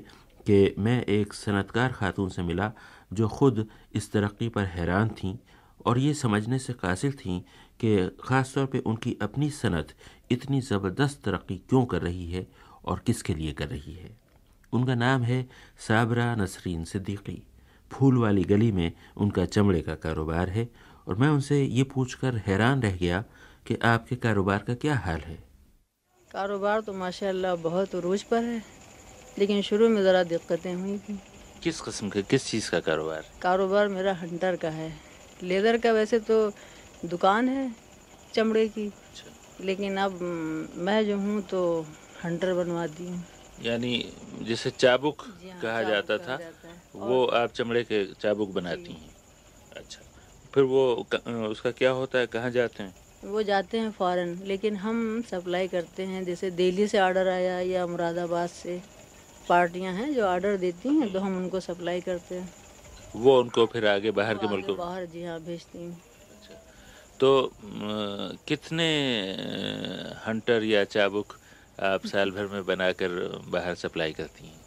कि मैं एक सनतकार खातून से मिला जो ख़ुद इस तरक्की पर हैरान थीं और ये समझने से कासिल थीं कि ख़ास तौर पे उनकी अपनी सनत इतनी ज़बरदस्त तरक्की क्यों कर रही है और किसके लिए कर रही है। उनका नाम है साबरा नसरीन सिद्दीकी। फूल वाली गली में उनका चमड़े का कारोबार है और मैं उनसे ये पूछकर हैरान रह गया कि आपके कारोबार का क्या हाल है। कारोबार तो माशाल्लाह बहुत उरूज पर है लेकिन शुरू में ज़रा दिक्कतें हुई थी। किस किस्म के किस चीज़ का कारोबार? कारोबार मेरा हंटर का है। लेदर का वैसे तो दुकान है चमड़े की अच्छा। लेकिन अब मैं जो हूँ तो हंटर बनवाती हूँ। यानी जिसे चाबुक हाँ, कहा जाता था जाता वो आप चमड़े के चाबुक बनाती हैं। अच्छा। फिर वो उसका क्या होता है? कहाँ जाते हैं? वो जाते हैं फ़ॉरन लेकिन हम सप्लाई करते हैं जैसे दिल्ली से ऑर्डर आया या मुरादाबाद से पार्टियाँ हैं जो ऑर्डर देती हैं तो हम उनको सप्लाई करते हैं। वो उनको फिर आगे बाहर के मुल्कों बाहर जी हाँ भेजती हूँ। अच्छा। तो कितने हंटर या चाबुक आप साल भर में बनाकर बाहर सप्लाई करती हैं?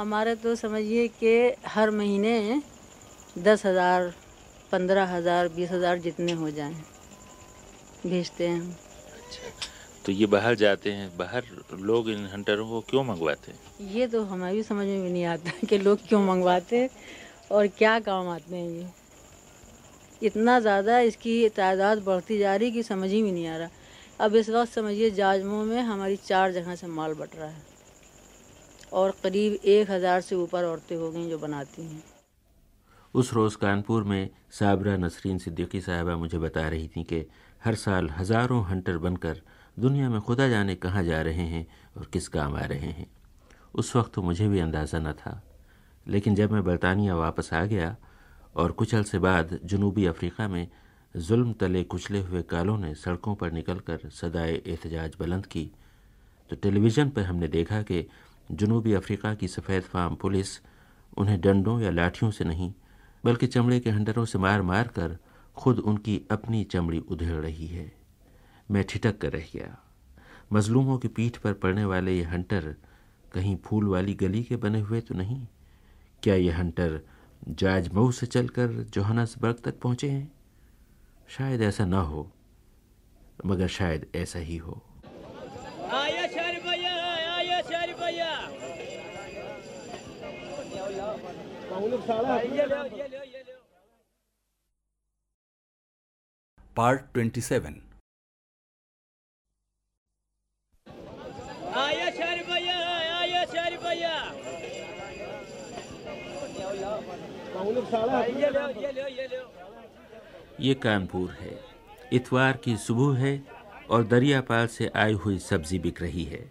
हमारे तो समझिए कि हर महीने दस हज़ार पंद्रह हज़ार बीस हज़ार जितने हो जाएँ भेजते हैं अच्छा तो ये बाहर जाते हैं बाहर लोग इन हंटरों को क्यों मंगवाते हैं? ये तो हमें भी समझ में भी नहीं आता कि लोग क्यों मंगवाते हैं और क्या काम आते हैं ये। इतना ज़्यादा इसकी तादाद बढ़ती जा रही कि समझ ही में नहीं आ रहा। अब इस वक्त समझिए जाजमो में हमारी चार जगह से माल बट रहा है। और करीब एक हज़ार से ऊपर औरतें हो गई जो बनाती हैं। उस रोज़ कानपुर में साबरा नसरीन सिद्दीकी साहबा मुझे बता रही थी कि हर साल हज़ारों हंटर बनकर दुनिया में खुदा जाने कहाँ जा रहे हैं और किस काम आ रहे हैं। उस वक्त तो मुझे भी अंदाज़ा न था। लेकिन जब मैं बरतानिया वापस आ गया और कुछ अरसे बाद जनूबी अफ्रीका में जुल्म तले कुचले हुए कालों ने सड़कों पर निकलकर सदाए एहतजाज बुलंद की तो टेलीविज़न पर हमने देखा कि जनूबी अफ्रीका की सफ़ेद फार्म पुलिस उन्हें डंडों या लाठियों से नहीं, बल्कि चमड़े के हंटरों से मार मार कर खुद उनकी अपनी चमड़ी उधेड़ रही है। मैं ठिठक कर रह गया। मजलूमों की पीठ पर पड़ने वाले ये हंटर कहीं फूल वाली गली के बने हुए तो नहीं? क्या ये हंटर जाजमऊ से चलकर जोहानसबर्ग तक पहुँचे हैं? शायद ऐसा ना हो, मगर शायद ऐसा ही हो। आया शरीफ भैया आया शरीफ भैया पार्ट ट्वेंटी सेवन। ये कानपुर है। इतवार की सुबह है और दरियापाल से आई हुई सब्ज़ी बिक रही है।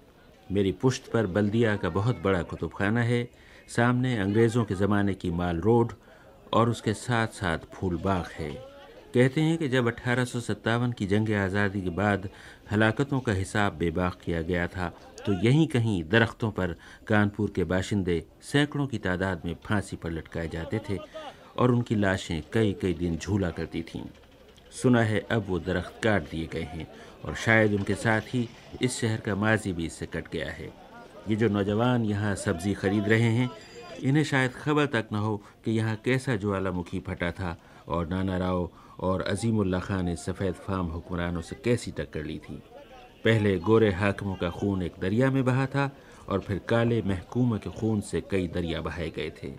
मेरी पुश्त पर बल्दिया का बहुत बड़ा कुतुबखाना है सामने अंग्रेज़ों के ज़माने की माल रोड और उसके साथ साथ फूल बाग है। कहते हैं कि जब अठारह की जंग आज़ादी के बाद हलाकतों का हिसाब बेबाक किया गया था तो यहीं कहीं दरख्तों पर कानपुर के बाशिंदे सैकड़ों की तादाद में फांसी पर लटकाए जाते थे और उनकी लाशें कई कई दिन झूला करती थीं। सुना है अब वो दरख्त काट दिए गए हैं और शायद उनके साथ ही इस शहर का माजी भी इससे कट गया है। ये जो नौजवान यहाँ सब्ज़ी खरीद रहे हैं, इन्हें शायद खबर तक न हो कि यहाँ कैसा ज्वालामुखी फटा था और नाना राव और अजीमुल्ला खान ने सफ़ेद फार्म हुक्मरानों से कैसी टक्कर ली थी। पहले गोरे हाकमों का खून एक दरिया में बहा था और फिर काले महकूम के खून से कई दरिया बहाए गए थे।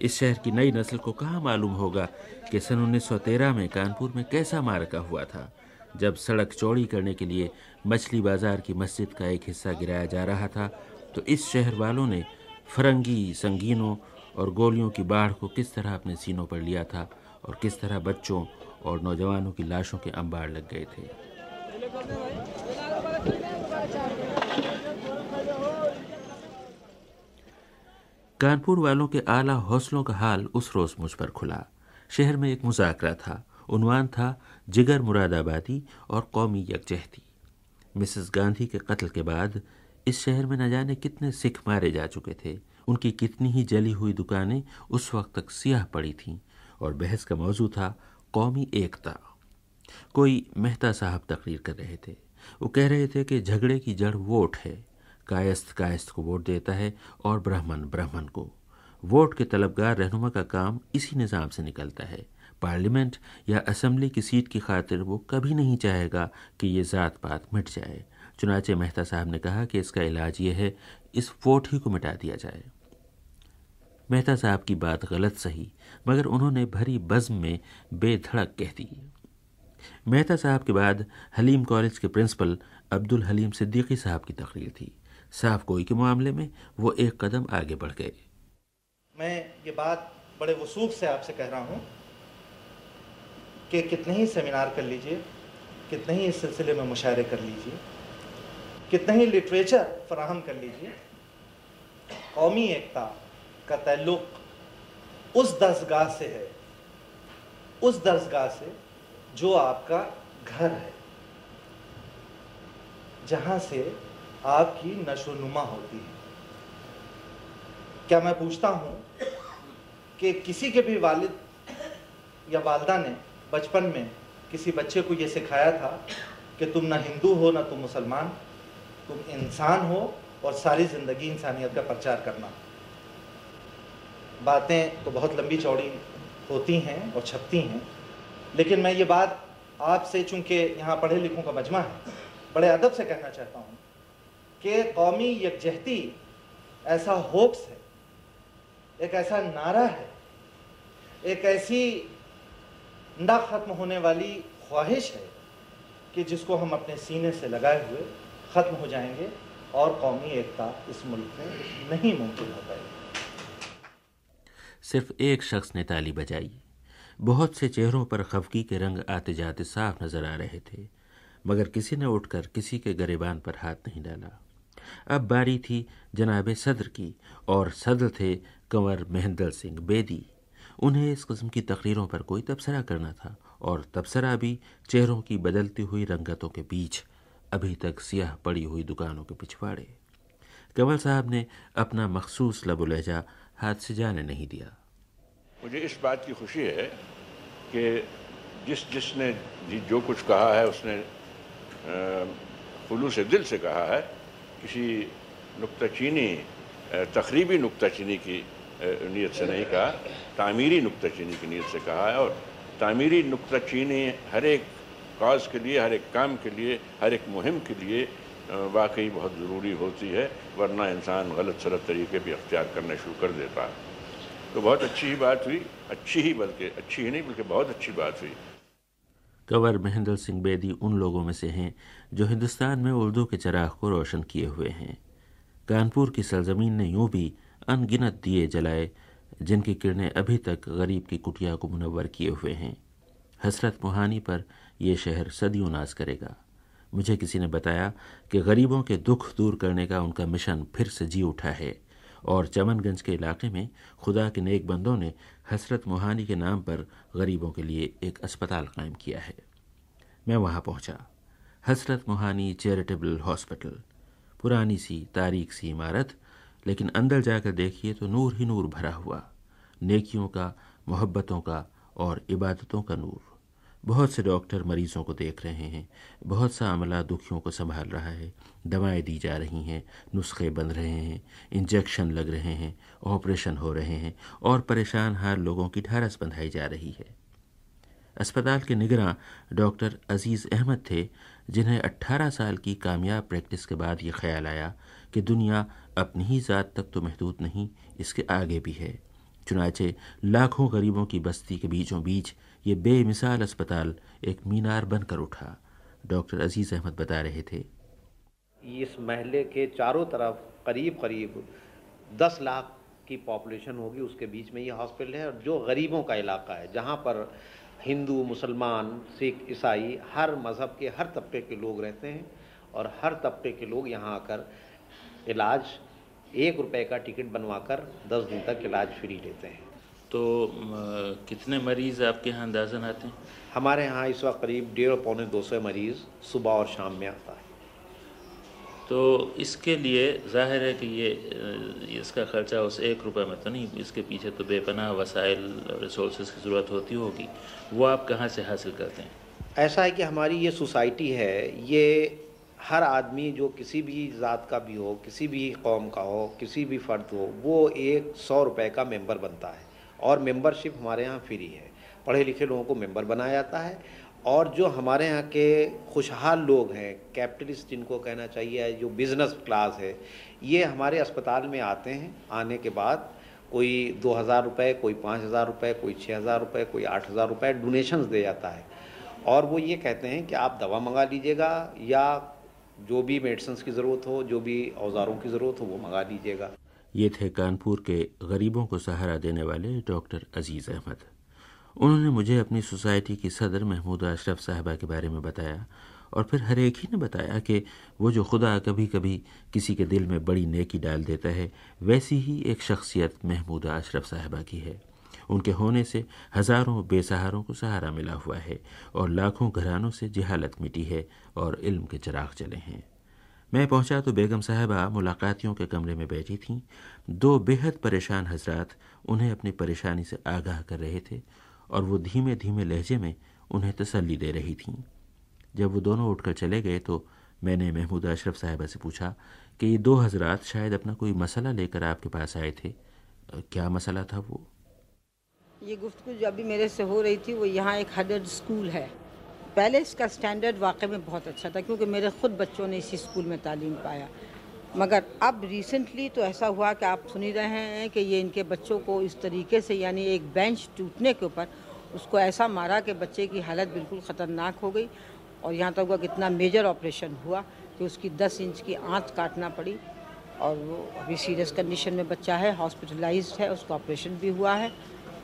इस शहर की नई नस्ल को कहाँ मालूम होगा कि सन 1913 में कानपुर में कैसा मारका हुआ था? जब सड़क चौड़ी करने के लिए मछली बाज़ार की मस्जिद का एक हिस्सा गिराया जा रहा था तो इस शहर वालों ने फरंगी संगीनों और गोलियों की बाढ़ को किस तरह अपने सीनों पर लिया था और किस तरह बच्चों और नौजवानों की लाशों के अंबार लग गए थे। कानपुर वालों के आला हौसलों का हाल उस रोज मुझ पर खुला। शहर में एक मुजाकरा था, उनवान था जिगर मुरादाबादी और कौमी यकजहती। मिसेस गांधी के कत्ल के बाद इस शहर में न जाने कितने सिख मारे जा चुके थे। उनकी कितनी ही जली हुई दुकानें उस वक्त तक सियाह पड़ी थीं और बहस का मौजू था कौमी एकता। कोई मेहता साहब तकरीर कर रहे थे। वो कह रहे थे कि झगड़े की जड़ वोट है। कायस्थ कायस्थ को वोट देता है और ब्राह्मण ब्राह्मण को। वोट के तलबगार रहनुमा का काम इसी निज़ाम से निकलता है। पार्लियामेंट या असम्बली की सीट की खातिर वो कभी नहीं चाहेगा कि ये ज़ात पात मिट जाए। चुनाचे मेहता साहब ने कहा कि इसका इलाज ये है, इस वोट ही को मिटा दिया जाए। मेहता साहब की बात गलत सही, मगर उन्होंने भरी बज़म में बेधड़क कह दी। मेहता साहब के बाद हलीम कॉलेज के प्रिंसिपल अब्दुल हलीम सिद्दीकी साहब की तकरीर थी। साफ़ कोई के मामले में वो एक कदम आगे बढ़ गए। मैं ये बात बड़े वसूख से आपसे कह रहा हूँ कि कितने ही सेमिनार कर लीजिए, कितने ही इस सिलसिले में मुशायरे कर लीजिए, कितने ही लिटरेचर फराहम कर लीजिए, कौमी एकता का तल्लुक उस दर्जगाह से है, उस दर्जगाह से जो आपका घर है, जहाँ से आपकी नशो नुमा होती है। क्या मैं पूछता हूँ कि किसी के भी वालिद या वालदा ने बचपन में किसी बच्चे को ये सिखाया था कि तुम ना हिंदू हो, ना तुम मुसलमान, तुम इंसान हो और सारी ज़िंदगी इंसानियत का प्रचार करना। बातें तो बहुत लंबी चौड़ी होती हैं और छपती हैं, लेकिन मैं ये बात आपसे, चूँकि यहाँ पढ़े लिखों का मजमा है, बड़े अदब से कहना चाहता हूँ कि कौमी यकजहती ऐसा होप्स है, एक ऐसा नारा है, एक ऐसी ना ख़त्म होने वाली ख्वाहिश है कि जिसको हम अपने सीने से लगाए हुए ख़त्म हो जाएँगे और कौमी एकता इस मुल्क में नहीं मुमकिन हो पाएगी। सिर्फ़ एक शख्स ने ताली बजाई। बहुत से चेहरों पर खफगी के रंग आते जाते साफ़ नज़र आ रहे थे, मगर किसी ने उठकर किसी के गरेबान पर हाथ नहीं डाला। अब बारी थी जनाब सदर की, और सदर थे कंवर महेंद्र सिंह बेदी। उन्हें इस कस्म की तकरीरों पर कोई तबसरा करना था और तबसरा भी चेहरों की बदलती हुई रंगतों के बीच, अभी तक सियाह पड़ी हुई दुकानों के पिछवाड़े। कंवल साहब ने अपना मखसूस लबो लहजा हाथ से जाने नहीं दिया। मुझे इस बात की खुशी है कि जिस जिसने जो कुछ कहा है, उसने खुलूस दिल से कहा है, किसी नुकताचीनी तकरीबी नुकताचीनी की नीयत से नहीं कहा। तामीरी नुकता चीनी की नीयत से कहा है और तामीरी नुकता चीनी हर एक काज के लिए, हर एक काम के लिए, हर एक मुहिम के लिए वाकई बहुत ज़रूरी होती है, वरना इंसान गलत सलत तरीके भी अख्तियार करना शुरू कर देता है। तो बहुत अच्छी ही बात हुई, अच्छी ही बल्कि, अच्छी ही नहीं बल्कि बहुत अच्छी बात हुई। कंवर महेंद्र सिंह बेदी उन लोगों में से हैं, जो हिंदुस्तान में उर्दू के चराग को रोशन किए हुए हैं। कानपुर की सरजमीन ने यूँ भी अनगिनत दिए जलाए, जिनकी किरणें अभी तक गरीब की कुटिया को मुनवर किए हुए हैं। हसरत मुहानी पर यह शहर सदियों नाज करेगा। मुझे किसी ने बताया कि गरीबों के दुख दूर करने का उनका मिशन फिर से जी उठा है, और चमनगंज के इलाके में खुदा के नेक बंदों ने हसरत मोहानी के नाम पर गरीबों के लिए एक अस्पताल कायम किया है। मैं वहाँ पहुँचा। Hasrat Mohani charitable hospital. पुरानी सी तारीख सी इमारत लेकिन अंदर जाकर देखिए तो नूर ही नूर भरा हुआ। नेकियों का, मोहब्बतों का और इबादतों का नूर। बहुत से डॉक्टर मरीजों को देख रहे हैं। बहुत सा अमला दुखियों को संभाल रहा है। दवाएँ दी जा रही हैं, नुस्खे बन रहे हैं, इंजेक्शन लग रहे हैं, ऑपरेशन हो रहे हैं और परेशान हाल लोगों की ढारस बंधाई जा रही है। अस्पताल के निगरान डॉक्टर अज़ीज़ अहमद थे, जिन्हें 18 साल की कामयाब प्रैक्टिस के बाद ये ख्याल आया कि दुनिया अपनी ही ज़ात तक तो महदूद नहीं, इसके आगे भी है। चुनाचे लाखों गरीबों की बस्ती के बीचों बीच ये बेमिसाल अस्पताल एक मीनार बनकर उठा, डॉक्टर अज़ीज़ अहमद बता रहे थे। इस महले के चारों तरफ़ करीब करीब दस लाख की पॉपुलेशन होगी, उसके बीच में ये हॉस्पिटल है। और जो गरीबों का इलाका है, जहाँ पर हिंदू, मुसलमान, सिख, ईसाई, हर मज़हब के, हर तबके के लोग रहते हैं और हर तबके के लोग यहाँ आकर इलाज एक रुपए का टिकट बनवाकर दस दिन तक इलाज फ्री लेते हैं। तो कितने मरीज़ आपके यहाँ अंदाजन आते हैं? हमारे यहाँ इस वक्त करीब डेढ़ पौने दो सौ मरीज़ सुबह और शाम में आता है। तो इसके लिए ज़ाहिर है कि ये इसका ख़र्चा उस एक रुपए में तो नहीं इसके पीछे तो बेपनाह वसाइल रिसोर्स की ज़रूरत होती होगी। वो आप कहाँ से हासिल करते हैं? ऐसा है कि हमारी ये सोसाइटी है ये हर आदमी जो किसी भी ज़ात का भी हो, किसी भी कौम का हो, किसी भी फ़र्द हो, वो एक सौ रुपये का मेंबर बनता है। और मेंबरशिप हमारे यहाँ फ्री है। पढ़े लिखे लोगों को मेंबर बनाया जाता है। और जो हमारे यहाँ के खुशहाल लोग हैं, कैपिटलिस्ट जिनको कहना चाहिए, जो बिज़नेस क्लास है, ये हमारे अस्पताल में आते हैं। आने के बाद कोई दो हज़ार रुपये कोई पाँच हज़ार रुपये कोई छः हज़ार रुपये कोई आठ हज़ार रुपये डोनेशंस दे जाता है। और वो ये कहते हैं कि आप दवा मंगा लीजिएगा या जो भी मेडिसिन की ज़रूरत हो, जो भी औजारों की ज़रूरत हो, वो मंगा लीजिएगा। ये थे कानपुर के गरीबों को सहारा देने वाले डॉक्टर अज़ीज़ अहमद। उन्होंने मुझे अपनी सोसाइटी की सदर महमूद अशरफ साहबा के बारे में बताया और फिर हर एक ही ने बताया कि वो जो खुदा कभी कभी किसी के दिल में बड़ी नेकी डाल देता है, वैसी ही एक शख्सियत महमूदा अशरफ साहबा की है। उनके होने से हज़ारों बेसहारों को सहारा मिला हुआ है और लाखों घरानों से जहालत मिटी है और इल्म के चराग चले हैं। मैं पहुँचा तो बेगम साहबा मुलाकातियों के कमरे में बैठी थीं। दो बेहद परेशान हजरात उन्हें अपनी परेशानी से आगाह कर रहे थे और वो धीमे धीमे लहजे में उन्हें तसल्ली दे रही थीं। जब वो दोनों उठकर चले गए तो मैंने महमूद अशरफ साहबा से पूछा कि ये दो हजरात शायद अपना कोई मसला लेकर आपके पास आए थे? क्या मसला था वो? ये गुफ्तु जो अभी मेरे से हो रही थी, वो यहाँ एक हडर्ड स्कूल है। पहले इसका स्टैंडर्ड वाकई में बहुत अच्छा था, क्योंकि मेरे ख़ुद बच्चों ने इसी स्कूल में तालीम पाया। मगर अब रिसेंटली तो ऐसा हुआ कि आप सुन ही रहे हैं कि ये इनके बच्चों को इस तरीके से, यानी एक बेंच टूटने के ऊपर, उसको ऐसा मारा कि बच्चे की हालत बिल्कुल ख़तरनाक हो गई। और यहाँ तक हुआ कितना मेजर ऑपरेशन हुआ कि उसकी 10 इंच की आँत काटना पड़ी। और वो अभी सीरियस कंडीशन में बच्चा है हॉस्पिटलाइज है, उसका ऑपरेशन भी हुआ है।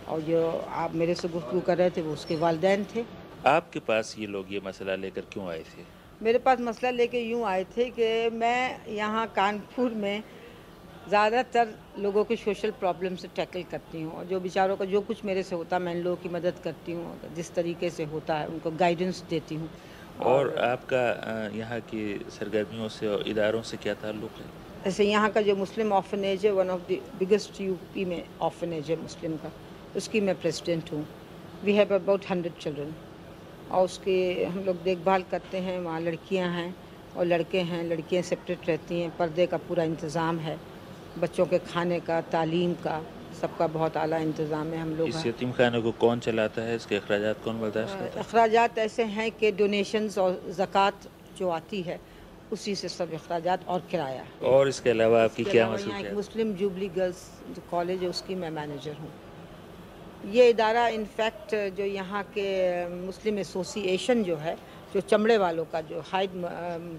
और जो आप मेरे से गुफ्तु कर रहे थे वो उसके वालदेन थे। आपके पास ये लोग ये मसला लेकर क्यों आए थे? मेरे पास मसला लेकर यूँ आए थे कि मैं यहाँ कानपुर में ज़्यादातर लोगों के सोशल प्रॉब्लम से टैकल करती हूँ और जो बेचारों का जो कुछ मेरे से होता है मैं इन लोगों की मदद करती हूँ जिस तरीके से होता है उनको गाइडेंस देती हूँ। और, और आपका यहाँ की सरगर्मियों से और इदारों से क्या ताल्लुक़ है? जैसे यहाँ का जो मुस्लिम ऑफनेज है one of the biggest UP में ऑफनेज है मुस्लिम का। उसकी मैं प्रेसिडेंट हूँ। We have about hundred children और उसके हम लोग देखभाल करते हैं वहाँ लड़कियाँ हैं और लड़के हैं लड़कियाँ सेपरेट रहती हैं। पर्दे का पूरा इंतज़ाम है। बच्चों के खाने का तालीम का सबका बहुत आला इंतज़ाम है हम लोग इस यतीम खाने को कौन चलाता है? इसके अखराज कौन बर्दाश्त करता है? अखराज ऐसे हैं कि डोनेशंस और ज़क़़त जो आती है उसी से सब अखराज और किराया और इसके अलावा आपकी क्या मसरूफियत? एक मुस्लिम जुबली गर्ल्स जो कॉलेज है उसकी मैं मैनेजर हूँ। ये इदारा इनफैक्ट जो यहाँ के मुस्लिम एसोसिएशन जो है, जो चमड़े वालों का, जो हाइड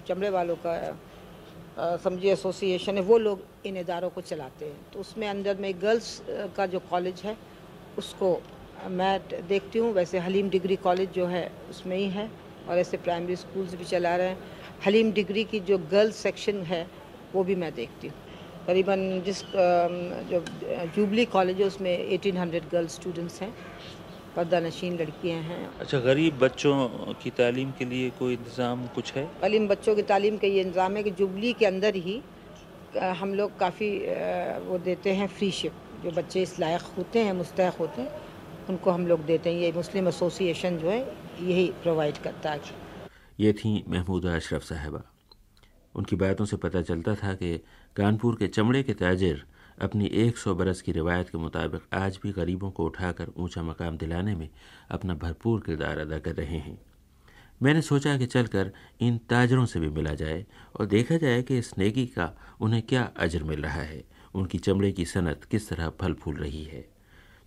चमड़े वालों का समझिए एसोसिएशन है, वो लोग इन इदारों को चलाते हैं। तो उसमें अंदर में गर्ल्स का जो कॉलेज है, उसको मैं देखती हूँ, वैसे हलीम डिग्री कॉलेज जो है, उसमें ही है, और ऐसे प्राइमरी स्कूल्स भी चला रहे हैं। हलीम डिग्री की जो गर्ल्स सेक्शन है, वो भी मैं देखती हूँ। करीबन जिस जो जूबली कॉलेज है उसमें 1800 गर्ल्स स्टूडेंट्स हैं। पर्दा नशीन लड़कियाँ हैं। अच्छा गरीब बच्चों की तालीम के लिए कोई इंतज़ाम कुछ है? गरीब बच्चों की तालीम का ये इंतज़ाम है कि जुबली के अंदर ही हम लोग काफ़ी वो देते हैं फ्री शिप जो बच्चे इस लायक होते हैं मुस्तक होते हैं उनको हम लोग देते हैं। ये मुस्लिम एसोसिएशन जो है यही प्रोवाइड करता है। ये थी महमूदा अशरफ साहबा। उनकी बातों से पता चलता था कि कानपुर के चमड़े के ताजिर अपनी 100 बरस की रिवायत के मुताबिक आज भी गरीबों को उठाकर ऊँचा मकाम दिलाने में अपना भरपूर किरदार अदा कर रहे हैं। मैंने सोचा कि चलकर इन ताजरों से भी मिला जाए और देखा जाए कि इस नेकी का उन्हें क्या अजर मिल रहा है, उनकी चमड़े की सनत किस तरह फल फूल रही है।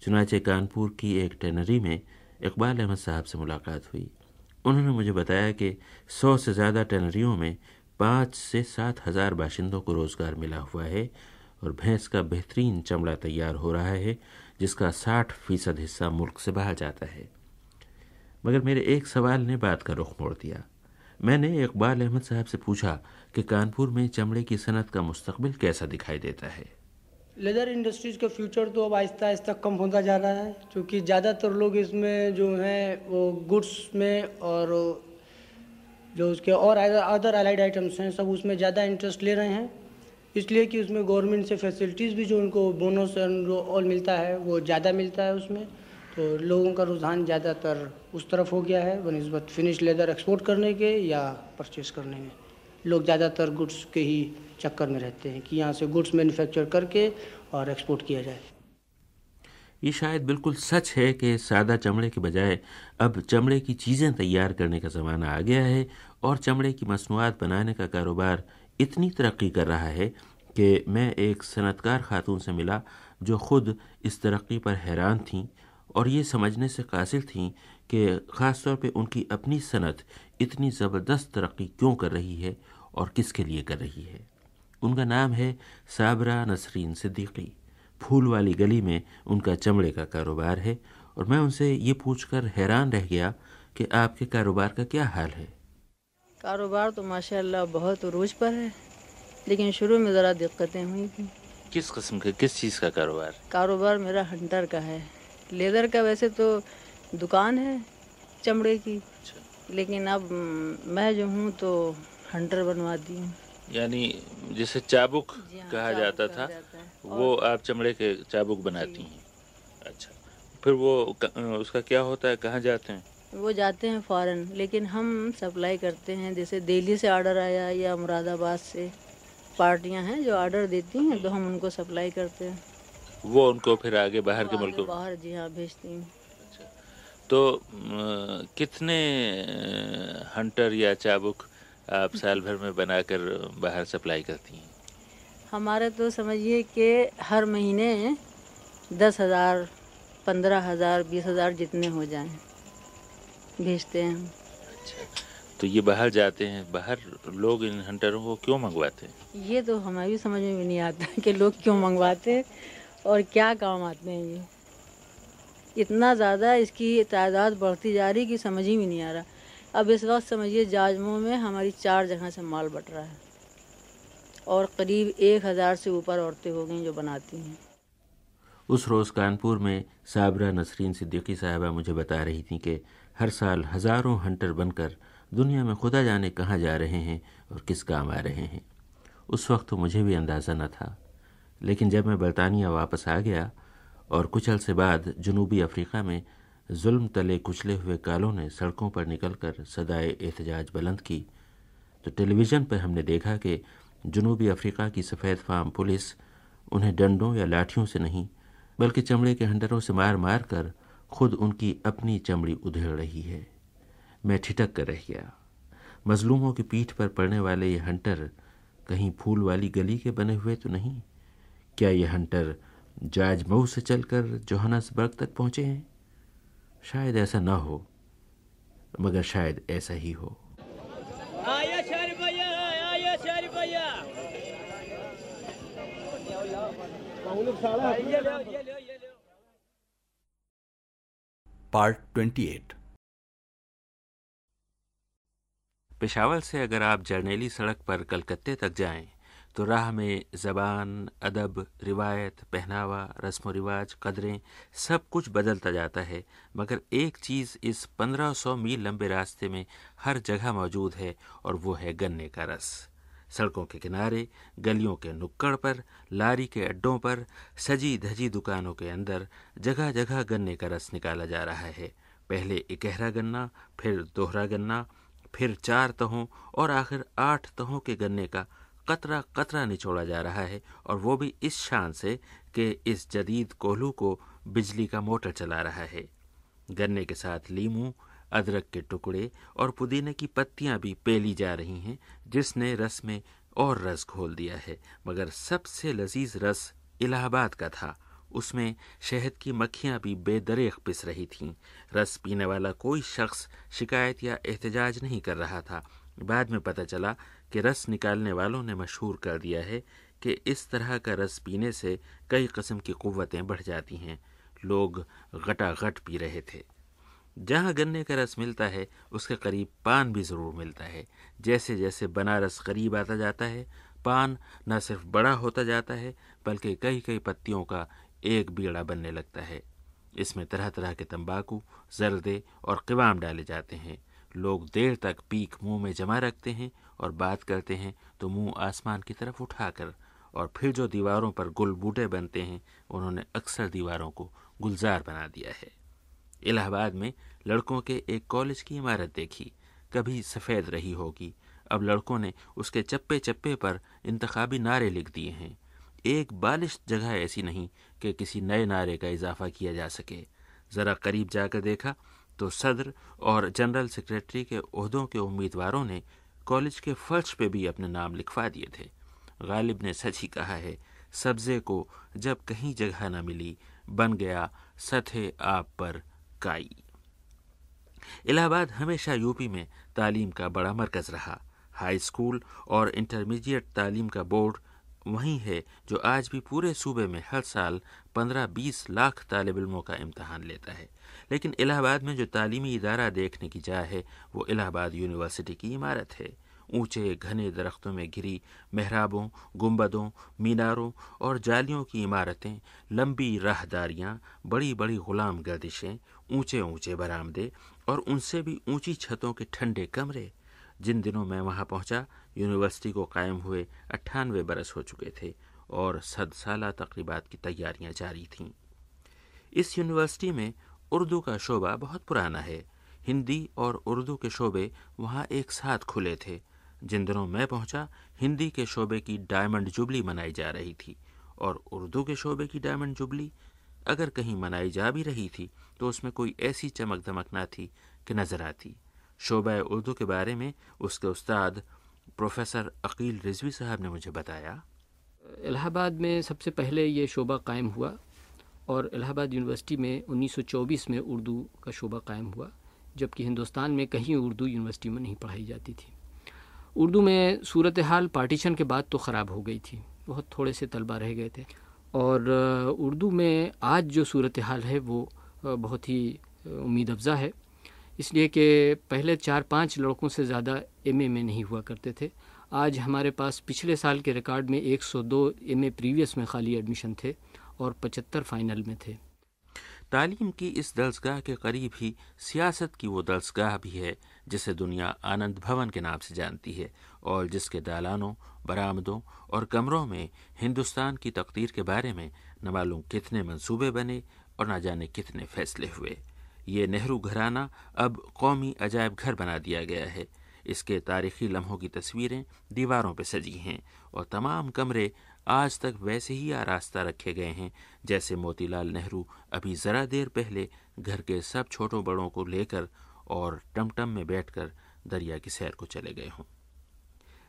चुनाचे कानपुर की एक टेनरी में इकबाल अहमद साहब से मुलाकात हुई। उन्होंने मुझे बताया कि सौ से ज़्यादा टेनरियों में पाँच से सात हज़ार बाशिंदों को रोज़गार मिला हुआ है और भैंस का बेहतरीन चमड़ा तैयार हो रहा है, जिसका साठ फ़ीसद हिस्सा मुल्क से बाहर जाता है। मगर मेरे एक सवाल ने बात का रुख मोड़ दिया। मैंने इकबाल अहमद साहब से पूछा कि कानपुर में चमड़े की सनत का मुस्तबिल कैसा दिखाई देता है। लेदर इंडस्ट्रीज़ का फ्यूचर तो अब आहिस्ता आहिस्ता कम होता जा रहा है, क्योंकि ज़्यादातर लोग इसमें जो हैं वो गुड्स में और जो उसके और अदर अलाइड आइटम्स हैं, सब उसमें ज़्यादा इंटरेस्ट ले रहे हैं। इसलिए कि उसमें गवर्नमेंट से फैसिलिटीज़ भी जो उनको बोनस ऑल मिलता है, वो ज़्यादा मिलता है उसमें। तो लोगों का रुझान ज़्यादातर उस तरफ़ हो गया है बनस्बत फिनिश लेदर एक्सपोर्ट करने के या परचेस करने में लोग ज़्यादातर गुड्स के ही चक्कर में रहते हैं कि यहाँ से गुड्स मैन्युफैक्चर करके और एक्सपोर्ट किया जाए। ये शायद बिल्कुल सच है कि सादा चमड़े के बजाय अब चमड़े की चीज़ें तैयार करने का ज़माना आ गया है और चमड़े की मसनूआत बनाने का कारोबार इतनी तरक्की कर रहा है कि मैं एक सनतकार खातून से मिला जो ख़ुद इस तरक्की पर हैरान थीं और ये समझने से कासिल थीं कि ख़ास तौर पे उनकी अपनी सनत इतनी ज़बरदस्त तरक्की क्यों कर रही है और किसके लिए कर रही है। उनका नाम है साबरा नसरीन सिद्दीकी। फूल वाली गली में उनका चमड़े का कारोबार है और मैं उनसे ये पूछकर हैरान रह गया कि आपके कारोबार का क्या हाल है। कारोबार तो माशाल्लाह बहुत रोज पर है लेकिन शुरू में ज़रा दिक्कतें हुई थी। किस किस्म के किस चीज़ का कारोबार? कारोबार मेरा हंटर का है। लेदर का वैसे तो दुकान है चमड़े की अच्छा। लेकिन अब मैं जो हूँ तो हंटर बनवाती हूँ। यानी जिसे चाबुक हाँ, कहा जाता था। वो आप चमड़े के चाबुक बनाती हैं। अच्छा। फिर वो उसका क्या होता है? कहाँ जाते हैं? वो जाते हैं फ़ॉरन लेकिन हम सप्लाई करते हैं। जैसे दिल्ली से ऑर्डर आया या मुरादाबाद से पार्टियाँ हैं जो ऑर्डर देती हैं तो हम उनको सप्लाई करते हैं। वो उनको फिर आगे बाहर के मुल्कों बाहर जी हाँ भेजती हूँ। अच्छा। तो कितने हंटर या चाबुक आप साल भर में बनाकर बाहर सप्लाई करती हैं? हमारे तो समझिए कि हर महीने दस हज़ार पंद्रह हज़ार बीस हज़ार जितने हो जाएँ भेजते हैं अच्छा तो ये बाहर जाते हैं बाहर लोग इन हंटरों को क्यों मंगवाते हैं? ये तो हमें भी समझ में भी नहीं आता कि लोग क्यों मंगवाते हैं और क्या काम आते हैं ये। इतना ज़्यादा इसकी तादाद बढ़ती जा रही कि समझ ही में नहीं आ रहा। अब इस वक्त समझिए जाजमो में हमारी चार जगह से माल बट रहा है। और करीब एक हज़ार से ऊपर औरतें हो गई जो बनाती हैं। उस रोज़ कानपुर में साबरा नसरीन सिद्दीकी साहबा मुझे बता रही थी कि हर साल हज़ारों हंटर बनकर दुनिया में खुदा जाने कहाँ जा रहे हैं और किस काम आ रहे हैं। उस वक्त तो मुझे भी अंदाज़ा न था। लेकिन जब मैं बरतानिया वापस आ गया और कुछ अरसे बाद जनूबी अफ्रीका में जुल्म तले कुचले हुए कालों ने सड़कों पर निकलकर सदाए एहतजाज बुलंद की तो टेलीविज़न पर हमने देखा कि जनूबी अफ्रीका की सफ़ेद फार्म पुलिस उन्हें डंडों या लाठियों से नहीं, बल्कि चमड़े के हंडरों से मार मार कर खुद उनकी अपनी चमड़ी उधेड़ रही है। मैं ठिठक कर रह गया। मजलूमों की पीठ पर पड़ने वाले ये हंटर कहीं फूल वाली गली के बने हुए तो नहीं? क्या ये हंटर जाजमऊ से चलकर जोहानसबर्ग तक पहुँचे हैं? शायद ऐसा ना हो, मगर शायद ऐसा ही हो। पार्ट 28 पेशावर से अगर आप जर्नेली सड़क पर कलकत्ते तक जाएँ तो राह में ज़बान, अदब, रिवायत, पहनावा रस्म व रिवाज कदरें, सब कुछ बदलता जाता है, मगर एक चीज़ इस 1500 मील लंबे रास्ते में हर जगह मौजूद है, और वो है गन्ने का रस। सड़कों के किनारे, गलियों के नुक्कड़ पर, लारी के अड्डों पर, सजी धजी दुकानों के अंदर जगह जगह गन्ने का रस निकाला जा रहा है। पहले इकहरा गन्ना, फिर दोहरा गन्ना, फिर चार तहों और आखिर आठ तहों के गन्ने का कतरा कतरा निचोड़ा जा रहा है और वो भी इस शान से कि इस जदीद कोल्हू को बिजली का मोटर चला रहा है। गन्ने के साथ लीमू अदरक के टुकड़े और पुदीने की पत्तियाँ भी पेली जा रही हैं, जिसने रस में और रस घोल दिया है। मगर सबसे लजीज रस इलाहाबाद का था। उसमें शहद की मक्खियाँ भी बेदरेख पिस रही थीं। रस पीने वाला कोई शख्स शिकायत या एहतजाज नहीं कर रहा था। बाद में पता चला कि रस निकालने वालों ने मशहूर कर दिया है कि इस तरह का रस पीने से कई कस्म की क़वतें बढ़ जाती हैं। लोग गटागट पी रहे थे। जहाँ गन्ने का रस मिलता है, उसके करीब पान भी ज़रूर मिलता है। जैसे जैसे बनारस करीब आता जाता है, पान न सिर्फ़ बड़ा होता जाता है, बल्कि कई कई पत्तियों का एक बीड़ा बनने लगता है। इसमें तरह तरह के तंबाकू, जर्दे और किवाम डाले जाते हैं। लोग देर तक पीक मुँह में जमा रखते हैं और बात करते हैं तो मुँह आसमान की तरफ़ उठाकर। और फिर जो दीवारों पर गुल बूटे बनते हैं, उन्होंने अक्सर दीवारों को गुलजार बना दिया है। इलाहाबाद में लड़कों के एक कॉलेज की इमारत देखी। कभी सफ़ेद रही होगी। अब लड़कों ने उसके चप्पे चप्पे पर इंतखाबी नारे लिख दिए हैं। एक बालिश जगह ऐसी नहीं कि किसी नए नारे का इजाफा किया जा सके। ज़रा करीब जाकर देखा तो सदर और जनरल सेक्रेटरी के अहदों के उम्मीदवारों ने कॉलेज के फर्श पे भी अपने नाम लिखवा दिए थे। गालिब ने सच ही कहा है, सब्जे को जब कहीं जगह न मिली, बन गया सथे आप पर काई। इलाहाबाद हमेशा यूपी में तालीम का बड़ा मरकज रहा। हाई स्कूल और इंटरमीडिएट तालीम का बोर्ड वही है जो आज भी पूरे सूबे में हर साल 15-20 लाख तालब इलमों का इम्तहान लेता है। लेकिन इलाहाबाद में जो तालीमी इदारा देखने की जा है, वो इलाहाबाद यूनिवर्सिटी की इमारत है। ऊँचे घने दरख्तों में घिरी महराबों, गुंबदों, मीनारों और जालियों की इमारतें, लंबी राहदारियाँ बड़ी बड़ी गुलाम गर्दिशें ऊँचे ऊँचे बरामदे और उनसे भी ऊँची छतों के ठंडे कमरे। जिन दिनों मैं वहाँ पहुँचा, यूनिवर्सिटी को कायम हुए अट्ठानवे बरस हो चुके थे और सद साल तकरीबा की तैयारियाँ जारी थीं। इस यूनिवर्सिटी में उर्दू का शोबा बहुत पुराना है। हिंदी और उर्दू के शोबे वहाँ एक साथ खुले थे। जिन दिनों मैं पहुँचा, हिंदी के शोबे की डायमंड जुबली मनाई जा रही थी और उर्दू के शोबे की डायमंड जुबली अगर कहीं मनाई जा भी रही थी तो उसमें कोई ऐसी चमक दमक ना थी कि नज़र आती। शोबा उर्दू के बारे में उसके उस्ताद प्रोफेसर अकील रिजवी साहब ने मुझे बताया। इलाहाबाद में सबसे पहले ये शोबा कायम हुआ और इलाहाबाद यूनिवर्सिटी में 1924 में उर्दू का शोबा कायम हुआ, जबकि हिंदुस्तान में कहीं उर्दू यूनिवर्सिटी में नहीं पढ़ाई जाती थी। उर्दू में सूरत हाल पार्टीशन के बाद तो ख़राब हो गई थी। बहुत थोड़े से तलबा रह गए थे। और उर्दू में आज जो सूरत हाल है, वो बहुत ही उम्मीद अफज़ा है। इसलिए कि पहले चार पाँच लड़कों से ज़्यादा एमए में नहीं हुआ करते थे। आज हमारे पास पिछले साल के रिकॉर्ड में 102 एमए प्रीवियस में खाली एडमिशन थे और 75 फाइनल में थे। तालीम की इस दर्जगाह के करीब ही सियासत की वो दर्जगाह भी है जिसे दुनिया आनंद भवन के नाम से जानती है और जिसके दालानों, बरामदों और कमरों में हिंदुस्तान की तकदीर के बारे में न मालूम कितने मंसूबे बने और न जाने कितने फैसले हुए। ये नेहरू घराना अब कौमी अजायब घर बना दिया गया है। इसके तारीखी लम्हों की तस्वीरें दीवारों पर सजी हैं और तमाम कमरे आज तक वैसे ही आरास्ता रखे गए हैं, जैसे मोतीलाल नेहरू अभी ज़रा देर पहले घर के सब छोटों बड़ों को लेकर और टमटम में बैठकर दरिया की सैर को चले गए हों।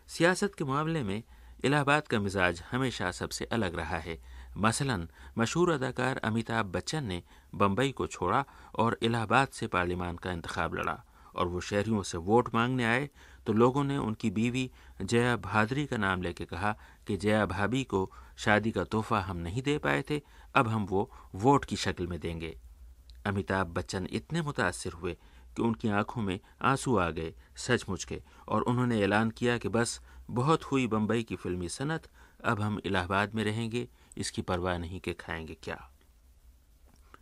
सियासत के मामले में इलाहाबाद का मिजाज हमेशा सबसे अलग रहा है। मसलन मशहूर अदाकार अमिताभ बच्चन ने बम्बई को छोड़ा और इलाहाबाद से पार्लियामान का इंतखब लड़ा और वो शहरियों से वोट मांगने आए तो लोगों ने उनकी बीवी जया भादरी का नाम लेके कहा कि जया भाभी को शादी का तोहफा हम नहीं दे पाए थे, अब हम वो वोट की शक्ल में देंगे। अमिताभ बच्चन इतने मुतासर हुए कि उनकी आँखों में आँसू आ गए सचमुच के, और उन्होंने ऐलान किया कि बस बहुत हुई बम्बई की फिल्मी सनत, अब हम इलाहाबाद में रहेंगे, इसकी परवाह नहीं के खाएँगे क्या।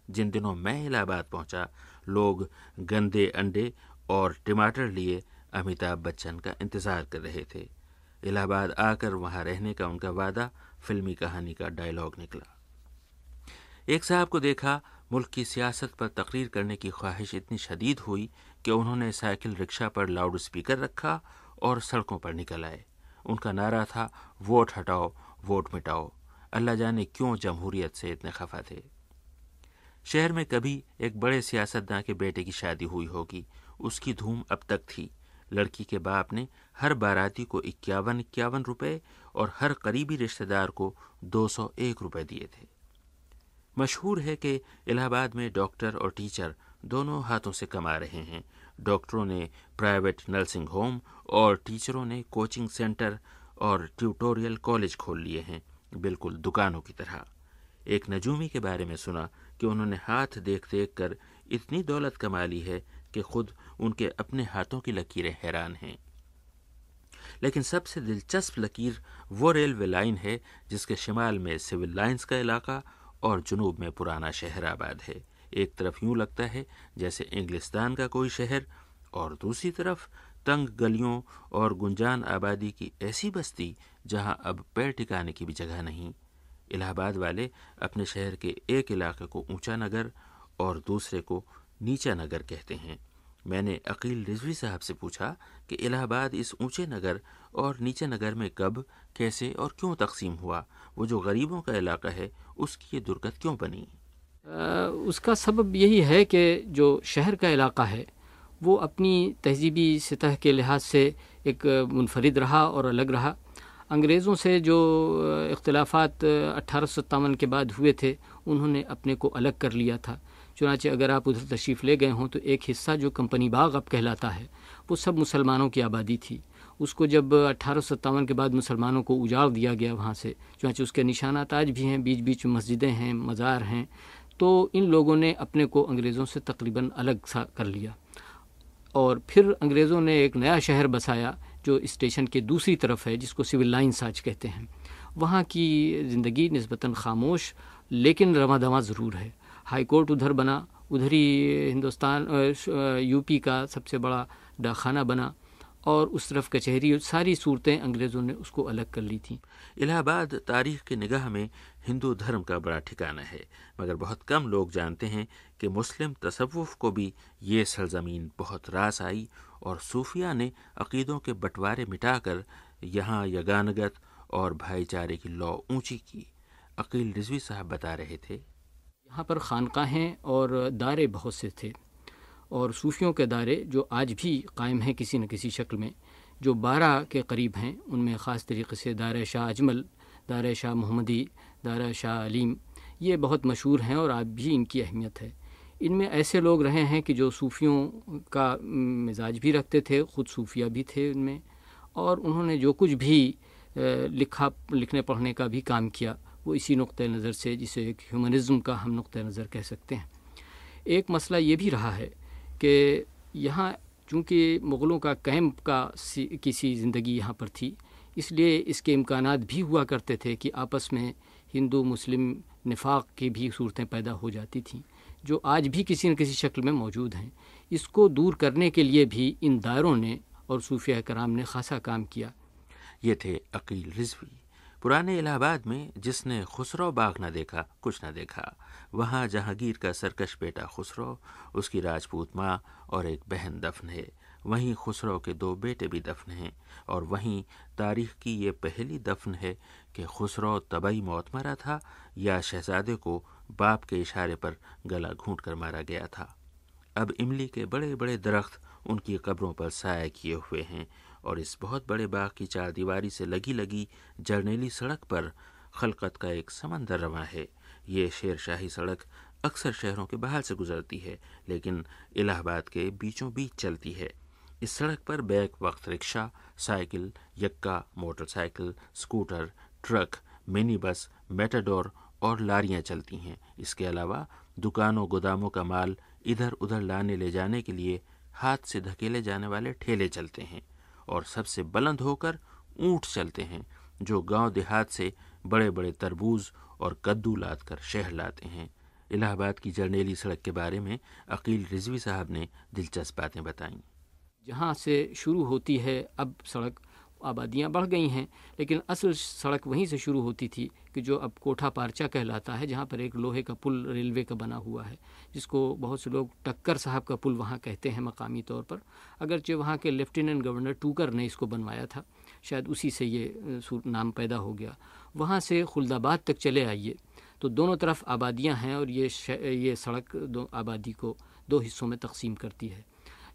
जिन दिनों मैं इलाहाबाद पहुँचा, लोग गंदे अंडे और टमाटर लिए अमिताभ बच्चन का इंतज़ार कर रहे थे। इलाहाबाद आकर वहाँ रहने का उनका वादा, फिल्मी कहानी का डायलॉग निकला। एक साहब को देखा मुल्क की सियासत पर तकरीर करने की ख्वाहिश इतनी शदीद हुई कि उन्होंने साइकिल रिक्शा पर लाउड स्पीकर रखा और सड़कों पर निकल आए। उनका नारा था, वोट हटाओ, वोट मिटाओ। अल्लाह जाने क्यों जमहूरियत से इतने खफा थे? शहर में कभी एक बड़े सियासतदान के बेटे की शादी हुई होगी। उसकी धूम अब तक थी। लड़की के बाप ने हर बाराती को इक्यावन इक्यावन रुपए और हर करीबी रिश्तेदार को दो सौ एक रुपए दिए थे। मशहूर है कि इलाहाबाद में डॉक्टर और टीचर दोनों हाथों से कमा रहे हैं। डॉक्टरों ने प्राइवेट नर्सिंग होम और टीचरों ने कोचिंग सेंटर और ट्यूटोरियल कॉलेज खोल लिए हैं, बिल्कुल दुकानों की तरह। एक नजूमी के बारे में सुना कि उन्होंने हाथ देख देख कर इतनी दौलत कमा ली है कि खुद उनके अपने हाथों की लकीरें हैरान हैं। लेकिन सबसे दिलचस्प लकीर वो रेलवे लाइन है जिसके शिमाल में सिविल लाइंस का इलाका और जुनूब में पुराना शहर आबाद है। एक तरफ़ यूँ लगता है जैसे इंग्लिस्तान का कोई शहर और दूसरी तरफ़ तंग गलियों और गुंजान आबादी की ऐसी बस्ती जहाँ अब पैर टिकाने की भी जगह नहीं। इलाहाबाद वाले अपने शहर के एक इलाके को ऊँचा नगर और दूसरे को नीचा नगर कहते हैं। मैंने अकील रिजवी साहब से पूछा कि इलाहाबाद इस ऊँचे नगर और नीचे नगर में कब, कैसे और क्यों तकसीम हुआ? वो जो गरीबों का इलाका है उसकी ये दुर्गत क्यों बनी? उसका सबब यही है कि जो शहर का इलाका है, वो अपनी तहजीबी सतह के लिहाज से एक मुनफरद रहा और अलग रहा। अंग्रेज़ों से जो इख्तलाफात अट्ठारह सत्तावन के बाद हुए थे, उन्होंने अपने को अलग कर लिया था। चुनाचे अगर आप उधर तशरीफ़ ले गए हों तो एक हिस्सा जो कंपनी बाग अब कहलाता है, वो सब मुसलमानों की आबादी थी। उसको जब अट्ठारह के बाद मुसलमानों को उजाड़ दिया गया वहाँ से, चुनाचे उसके निशानात आज भी हैं बीच बीच मस्जिदें हैं, मज़ार हैं तो इन लोगों ने अपने को अंग्रेज़ों से तकरीबन अलग सा कर लिया। और फिर अंग्रेज़ों ने एक नया शहर बसाया, जो स्टेशन के दूसरी तरफ़ है, जिसको सिविल लाइन्स आज कहते हैं। वहाँ की ज़िंदगी नस्बता खामोश, लेकिन रवा दवा ज़रूर है। हाई कोर्ट उधर बना, उधर ही हिंदुस्तान यूपी का सबसे बड़ा डाखाना बना और उस तरफ़ कचहरी सारी सूरतें अंग्रेज़ों ने उसको अलग कर ली थी। इलाहाबाद तारीख की निगाह में हिंदू धर्म का बड़ा ठिकाना है मगर बहुत कम लोग जानते हैं कि मुस्लिम तसव्वुफ को भी ये सरजमीन बहुत रास आई और सूफिया ने अकीदों के बंटवारे मिटाकर यहाँ यगानगत और भाईचारे की लौ ऊँची की। अकील रिजवी साहब बता रहे थे। यहाँ पर खानकाहें और दारे बहुत से थे। और सूफियों के दायरे जो आज भी कायम हैं किसी न किसी शक्ल में, जो बारह के करीब हैं, उनमें ख़ास तरीके से दार शाह अजमल दार शाह मोहम्मदी दार शाह अलीम, ये बहुत मशहूर हैं और आज भी इनकी अहमियत है। इनमें ऐसे लोग रहे हैं कि जो सूफियों का मिजाज भी रखते थे, ख़ुद सूफिया भी थे उनमें और उन्होंने जो कुछ भी लिखा, लिखने पढ़ने का भी काम किया, वो इसी नुक़ नज़र से, जिसे एक ह्यूमनिज़म का हम नुक़ नज़र कह सकते हैं। एक मसला ये भी रहा है कि यहाँ चूँकि मुग़लों का कैंप का किसी ज़िंदगी यहाँ पर थी, इसलिए इसके इम्कान भी हुआ करते थे कि आपस में हिंदू, मुस्लिम नफाक की भी सूरतें पैदा हो जाती थीं, जो आज भी किसी न किसी शक्ल में मौजूद हैं। इसको दूर करने के लिए भी इन दायरों ने और सूफिया कराम ने खासा काम किया। ये थे अकील रिजवी। पुराने इलाहाबाद में जिसने खुसरो बाग न देखा, कुछ न देखा, वहाँ जहांगीर का सरकश बेटा खुसरो, उसकी राजपूत माँ और एक बहन दफन है। वहीं खुसरो के दो बेटे भी दफन हैं और वहीं तारीख की ये पहली दफन है कि खुसरो तबई मौत मरा था या शहजादे को बाप के इशारे पर गला घूंट कर मारा गया था। अब इमली के बड़े बड़े दरख्त उनकी कब्रों पर साया किए हुए हैं और इस बहुत बड़े बाग की चार दीवारी से लगी लगी जर्नेली सड़क पर खलकत का एक समंदर रवा है। ये शेर शाही सड़क अक्सर शहरों के बाहर से गुजरती है, लेकिन इलाहाबाद के बीचों बीच चलती है। इस सड़क पर बैक वक्त rickshaw, cycle, यक्का, motorcycle, scooter, truck mini bus Matador और लारियाँ चलती हैं। इसके अलावा दुकानों, गोदामों का माल इधर उधर लाने ले जाने के लिए हाथ से धकेले जाने वाले ठेले चलते हैं। और सबसे बुलंद होकर ऊँट चलते हैं, जो गाँव देहात से बड़े बड़े तरबूज और कद्दू लाद कर शहर लाते हैं। इलाहाबाद की जरनेली सड़क के बारे में अकील रिजवी साहब ने दिलचस्प बातें बताईं। जहाँ से शुरू होती है अब सड़क आबादियाँ बढ़ गई हैं, लेकिन असल सड़क वहीं से शुरू होती थी कि जो अब कोठा पारचा कहलाता है, जहाँ पर एक लोहे का पुल रेलवे का बना हुआ है, जिसको बहुत से लोग टक्कर साहब का पुल वहाँ कहते हैं मकामी तौर पर। अगरचे वहाँ के लेफ्टिनेंट गवर्नर टूकर ने इसको बनवाया था। शायद उसी से ये नाम पैदा हो गया। वहाँ से खुलदाबाद तक चले आइए। तो दोनों तरफ़ आबादियाँ हैं और ये ये सड़क दो, आबादी को दो हिस्सों में तकसीम करती है।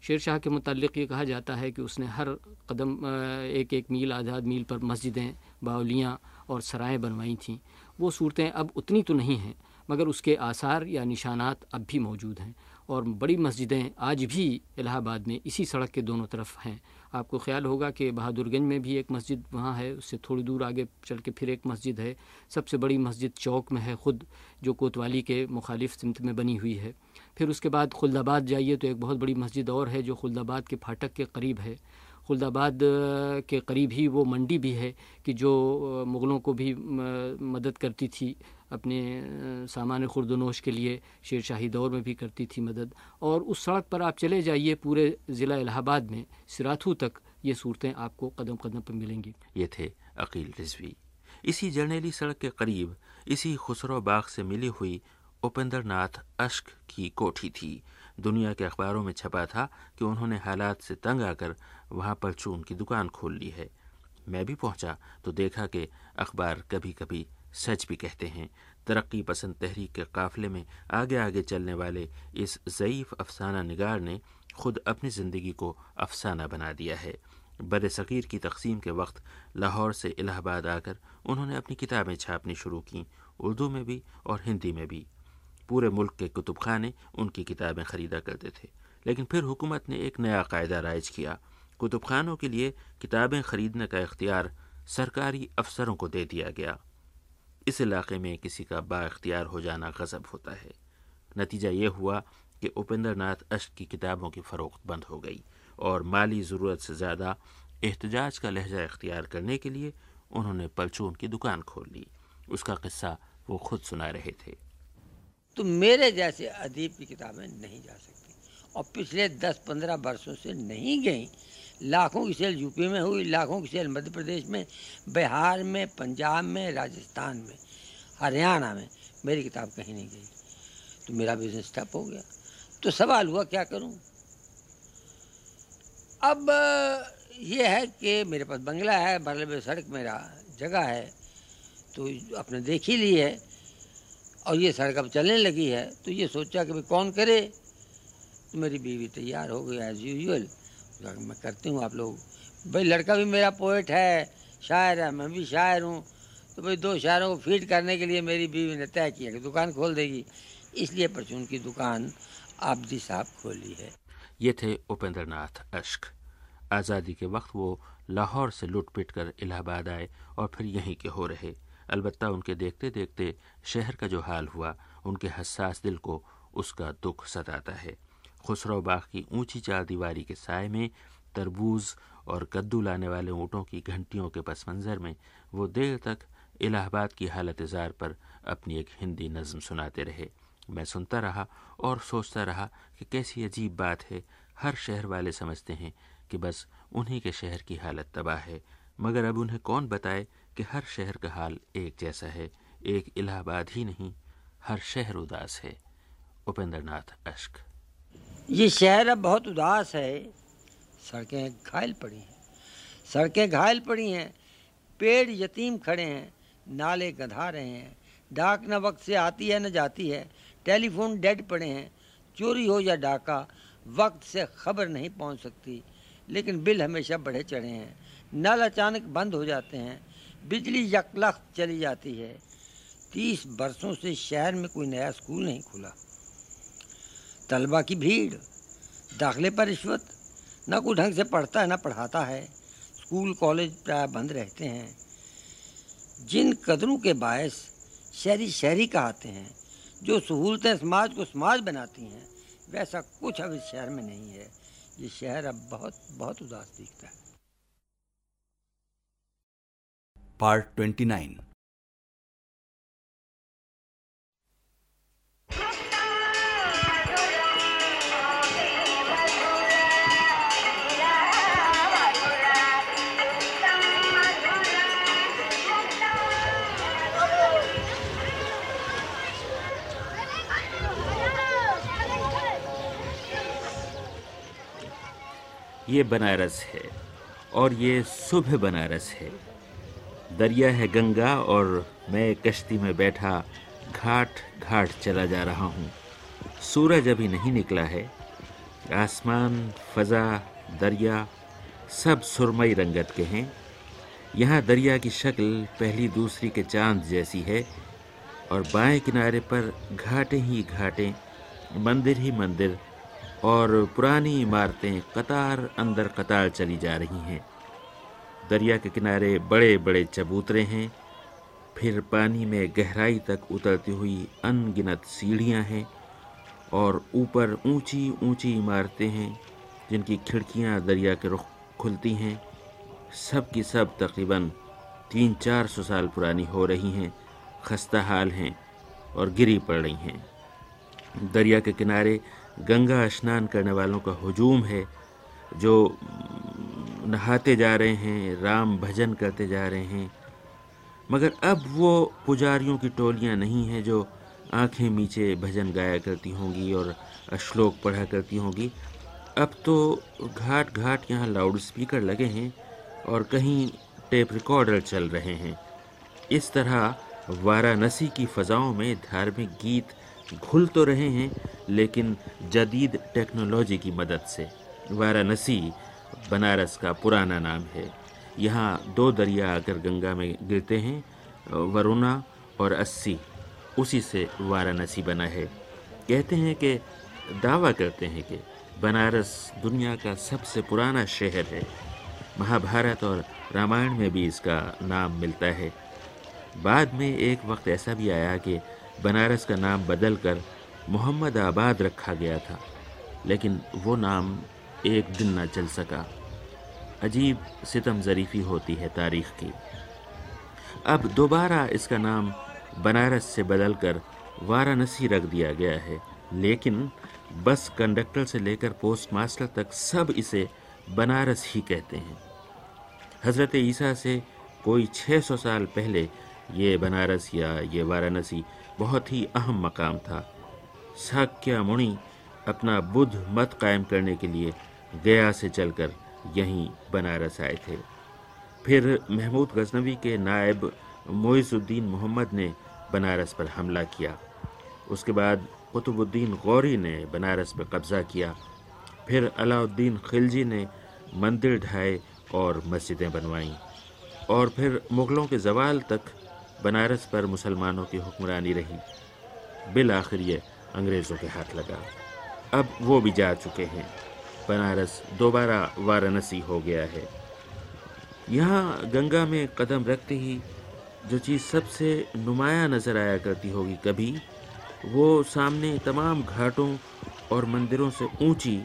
शेर शाह के मुतालिक ये कहा जाता है कि उसने हर कदम एक एक मील आज़ाद मील पर मस्जिदें, बावलियाँ और सराएँ बनवाई थीं। वो सूरतें अब उतनी तो नहीं हैं, मगर उसके आसार या निशानात अब भी मौजूद हैं और बड़ी मस्जिदें आज भी इलाहाबाद में इसी सड़क के दोनों तरफ़ हैं। आपको ख्याल होगा कि बहादुरगंज में भी एक मस्जिद वहाँ है, उससे थोड़ी दूर आगे चल के फिर एक मस्जिद है। सबसे बड़ी मस्जिद चौक में है ख़ुद, जो कोतवाली के मुखालिफ सिमत में बनी हुई है। फिर उसके बाद खुलदाबाद जाइए तो एक बहुत बड़ी मस्जिद और है जो खुलदाबाद के फाटक के करीब है। खुलदाबाद के करीब ही वो मंडी भी है कि जो मुग़लों को भी मदद करती थी अपने सामान खुर्दनोश के लिए शेर शाही दौर में भी करती थी मदद। और उस सड़क पर आप चले जाइए पूरे ज़िला इलाहाबाद में, सिराथू तक ये सूरतें आपको कदम कदम पर मिलेंगी। ये थे अकील रिजवी। इसी जर्नेली सड़क के करीब, इसी खुसरो बाग से मिली हुई उपेंद्र नाथ अश्क की कोठी थी। दुनिया के अखबारों में छपा था कि उन्होंने हालात से तंग आकर वहाँ पर चून की दुकान खोल ली है। मैं भी पहुँचा तो देखा कि अखबार कभी कभी सच भी कहते हैं। तरक्की पसंद तहरीक के काफिले में आगे आगे चलने वाले इस ज़यीफ़ अफसाना निगार ने खुद अपनी ज़िंदगी को अफसाना बना दिया है। बर सग़ीर की तकसीम के वक्त लाहौर से इलाहाबाद आकर उन्होंने अपनी किताबें छापनी शुरू की। उर्दू में भी और हिंदी में भी। पूरे मुल्क के कुतुब खाने उनकी किताबें ख़रीदा करते थे। लेकिन फिर हुकूमत ने एक नया कायदा राइज किया। कुतुब खानों के लिए किताबें ख़रीदने का इख्तियार सरकारी अफसरों को दे दिया गया। इस इलाके में किसी का बाख्तियार हो जाना गज़ब होता है। नतीजा ये हुआ कि उपेंद्र नाथ अश्क की किताबों की फ़रोख्त बंद हो गई और माली ज़रूरत से ज़्यादा एहतजाज का लहजा इख्तियार करने के लिए उन्होंने पलचून की दुकान खोल ली। उसका किस्सा वो खुद सुना रहे थे। तो मेरे जैसे अदीब की किताबें नहीं जा सकती। और पिछले दस पंद्रह वर्षों से नहीं गई। लाखों की सेल यूपी में हुई, लाखों की सेल मध्य प्रदेश में, बिहार में, पंजाब में, राजस्थान में, हरियाणा में। मेरी किताब कहीं नहीं गई। तो मेरा बिज़नेस ठप हो गया। तो सवाल हुआ, क्या करूँ? अब, ये है कि मेरे पास बंगला है बरले सड़क मेरा जगह है तो अपने देख ही ली है। और ये सड़क अब चलने लगी है तो ये सोचा कि भाई कौन करे? तो मेरी बीवी तैयार हो गई एज़ यूजल मैं करती हूँ आप लोग। भाई लड़का भी मेरा पोइट है, शायर है, मैं भी शायर हूँ। तो भाई दो शायरों को फ़ीड करने के लिए मेरी बीवी ने तय किया कि दुकान खोल देगी। इसलिए परचून की दुकान आबदी साहब खोली है। ये थे उपेंद्र नाथ अश्क। आज़ादी के वक्त वो लाहौर से लुट पिट कर इलाहाबाद आए और फिर यहीं के हो रहे। अलबत्ता उनके देखते देखते शहर का जो हाल हुआ, उनके हसास दिल को उसका दुख सताता है। खुसरो बाग की ऊँची चार दीवारी के साय में तरबूज और कद्दू लाने वाले ऊँटों की घंटियों के पस मंज़र में वो देर तक इलाहाबाद की हालत इजार पर अपनी एक हिंदी नज़म सुनाते रहे। मैं सुनता रहा और सोचता रहा कि कैसी अजीब बात है, हर शहर वाले समझते हैं कि बस उन्हीं के शहर की हालत तबाह है। मगर अब उन्हें कौन बताए कि हर शहर का हाल एक जैसा है, एक इलाहाबाद ही नहीं, हर शहर उदास है। उपेंद्र नाथ अश्क। ये शहर अब बहुत उदास है। सड़कें घायल पड़ी हैं। सड़कें घायल पड़ी हैं। पेड़ यतीम खड़े हैं। नाले गधा रहे हैं। डाक न वक्त से आती है, न जाती है। टेलीफोन डेड पड़े हैं। चोरी हो या डाका, वक्त से खबर नहीं पहुँच सकती। लेकिन बिल हमेशा बढ़े चढ़े हैं। नल अचानक बंद हो जाते हैं। बिजली यकलख चली जाती है। तीस बरसों से शहर में कोई नया स्कूल नहीं खुला। तलबा की भीड़, दाखिले पर रिश्वत, न कोई ढंग से पढ़ता है, न पढ़ाता है। स्कूल, कॉलेज प्राय बंद रहते हैं। जिन कदरों के बायस शहरी शहरी कहते हैं, जो सहूलतें समाज को समाज बनाती हैं, वैसा कुछ अब इस शहर में नहीं है। ये शहर अब बहुत बहुत उदास दिखता है। पार्ट ट्वेंटी नाइन ये बनारस है और ये सुबह बनारस है। दरिया है गंगा और मैं कश्ती में बैठा घाट घाट चला जा रहा हूँ। सूरज अभी नहीं निकला है। आसमान, फज़ा, दरिया सब सुरमई रंगत के हैं। यहाँ दरिया की शक्ल पहली दूसरी के चाँद जैसी है और बाएँ किनारे पर घाटे ही घाटे, मंदिर ही मंदिर और पुरानी इमारतें कतार अंदर कतार चली जा रही हैं। दरिया के किनारे बड़े बड़े चबूतरे हैं। फिर पानी में गहराई तक उतरती हुई अनगिनत सीढ़ियाँ हैं और ऊपर ऊँची ऊँची इमारतें हैं, जिनकी खिड़कियाँ दरिया के रुख खुलती हैं। सब की सब तकरीबन तीन चार सौ साल पुरानी हो रही हैं खस्ता हाल हैं और गिरी पड़ रही हैं। दरिया के किनारे गंगा स्नान करने वालों का हजूम है जो नहाते जा रहे हैं, राम भजन करते जा रहे हैं। मगर अब वो पुजारियों की टोलियाँ नहीं हैं जो आँखें नीचे भजन गाया करती होंगी और श्लोक पढ़ा करती होंगी। अब तो घाट घाट यहाँ लाउड स्पीकर लगे हैं और कहीं टेप रिकॉर्डर चल रहे हैं। इस तरह वाराणसी की फ़ज़ाओं में धार्मिक गीत घुल तो रहे हैं, लेकिन जदीद टेक्नोलॉजी की मदद से। वाराणसी, बनारस का पुराना नाम है। यहाँ दो दरिया आकर गंगा में गिरते हैं, वरुणा और अस्सी। उसी से वाराणसी बना है। कहते हैं कि दावा करते हैं कि बनारस दुनिया का सबसे पुराना शहर है। महाभारत और रामायण में भी इसका नाम मिलता है। बाद में एक वक्त ऐसा भी आया कि बनारस का नाम बदलकर मोहम्मद आबाद रखा गया था। लेकिन वो नाम एक दिन ना चल सका। अजीब सितम ज़रीफ़ी होती है तारीख़ की। अब दोबारा इसका नाम बनारस से बदलकर वाराणसी रख दिया गया है। लेकिन बस कंडक्टर से लेकर पोस्ट मास्टर तक सब इसे बनारस ही कहते हैं। हज़रत ईसा से कोई 600 साल पहले ये बनारस या ये वाराणसी बहुत ही अहम मकाम था। साक्य मुनि अपना बुद्ध मत कायम करने के लिए गया से चलकर यहीं बनारस आए थे। फिर महमूद गजनवी के नायब मोइजुद्दीन मोहम्मद ने बनारस पर हमला किया। उसके बाद कुतुबुद्दीन गौरी ने बनारस पर कब्ज़ा किया। फिर अलाउद्दीन खिलजी ने मंदिर ढाए और मस्जिदें बनवाईं। और फिर मुग़लों के जवाल तक बनारस पर मुसलमानों की हुक्मरानी रही। बिल आखिर ये अंग्रेज़ों के हाथ लगा। अब वो भी जा चुके हैं। बनारस दोबारा वाराणसी हो गया है। यहाँ गंगा में कदम रखते ही जो चीज़ सबसे नुमाया नज़र आया करती होगी कभी, वो सामने तमाम घाटों और मंदिरों से ऊँची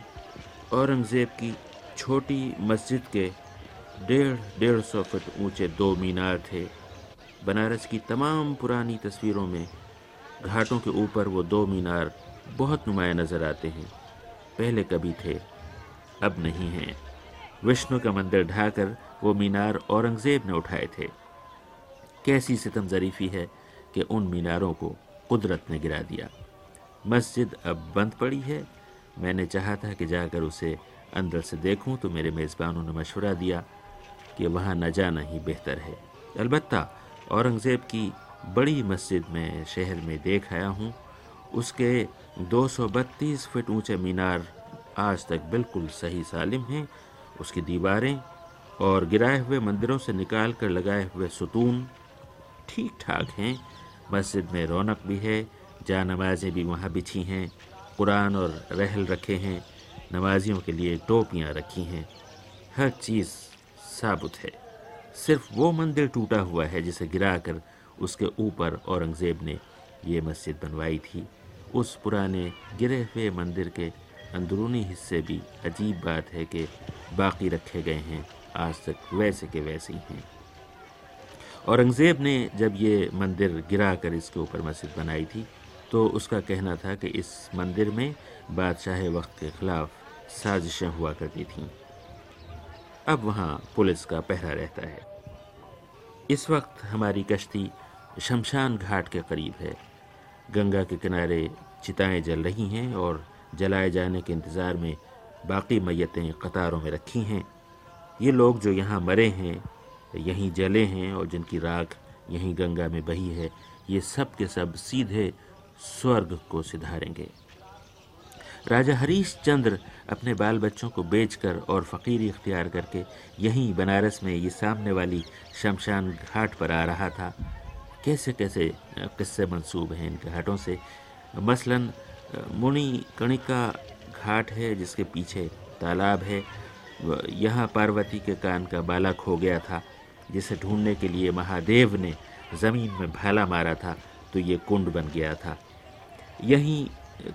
औरंगज़ेब की छोटी मस्जिद के डेढ़ डेढ़ सौ फुट ऊँचे दो मीनार थे। बनारस की तमाम पुरानी तस्वीरों में घाटों के ऊपर वो दो मीनार बहुत नुमाया नज़र आते हैं। पहले कभी थे। अब नहीं हैं। विष्णु का मंदिर ढाकर वो मीनार औरंगज़ेब ने उठाए थे। कैसी सितम ज़रीफ़ी है कि उन मीनारों को कुदरत ने गिरा दिया। मस्जिद अब बंद पड़ी है। मैंने चाहा था कि जाकर उसे अंदर से देखूँ तो मेरे मेज़बानों ने मशवरा दिया कि वहाँ न जाना ही बेहतर है। अलबत्ता औरंगज़ेब की बड़ी मस्जिद में शहर में देख आया हूँ। उसके 232 फीट ऊँचे मीनार आज तक बिल्कुल सही सालिम हैं। उसकी दीवारें और गिराए हुए मंदिरों से निकाल कर लगाए हुए सुतून ठीक ठाक हैं। मस्जिद में रौनक भी है जा नमाजें भी वहाँ बिछी हैं। कुरान और रहल रखे हैं, नमाजियों के लिए टोपियाँ रखी हैं। हर चीज़ साबुत है। सिर्फ़ वो मंदिर टूटा हुआ है जिसे गिराकर उसके ऊपर औरंगज़ेब ने ये मस्जिद बनवाई थी। उस पुराने गिरे हुए मंदिर के अंदरूनी हिस्से भी अजीब बात है कि बाकी रखे गए हैं, आज तक वैसे के वैसे ही हैं। औरंगज़ेब ने जब ये मंदिर गिरा कर इसके ऊपर मस्जिद बनाई थी तो उसका कहना था कि इस मंदिर में बादशाह वक्त के ख़िलाफ़ साजिशें हुआ करती थीं। अब वहाँ पुलिस का पहरा रहता है। इस वक्त हमारी कश्ती शमशान घाट के करीब है। गंगा के किनारे चिताएँ जल रही हैं और जलाए जाने के इंतज़ार में बाकी मैतें कतारों में रखी हैं। ये लोग जो यहाँ मरे हैं, यहीं जले हैं और जिनकी राख यहीं गंगा में बही है, ये सब के सब सीधे स्वर्ग को सिधारेंगे। राजा हरीश चंद्र अपने बाल बच्चों को बेचकर और फ़कीरी इख्तियार करके यहीं बनारस में ये सामने वाली शमशान घाट पर आ रहा था। कैसे कैसे किस्से मंसूब हैं इन घाटों से? मसलन मुनि कणिका घाट है, जिसके पीछे तालाब है। यहाँ पार्वती के कान का बाला खो गया था, जिसे ढूँढने के लिए महादेव ने ज़मीन में भाला मारा था तो ये कुंड बन गया था। यहीं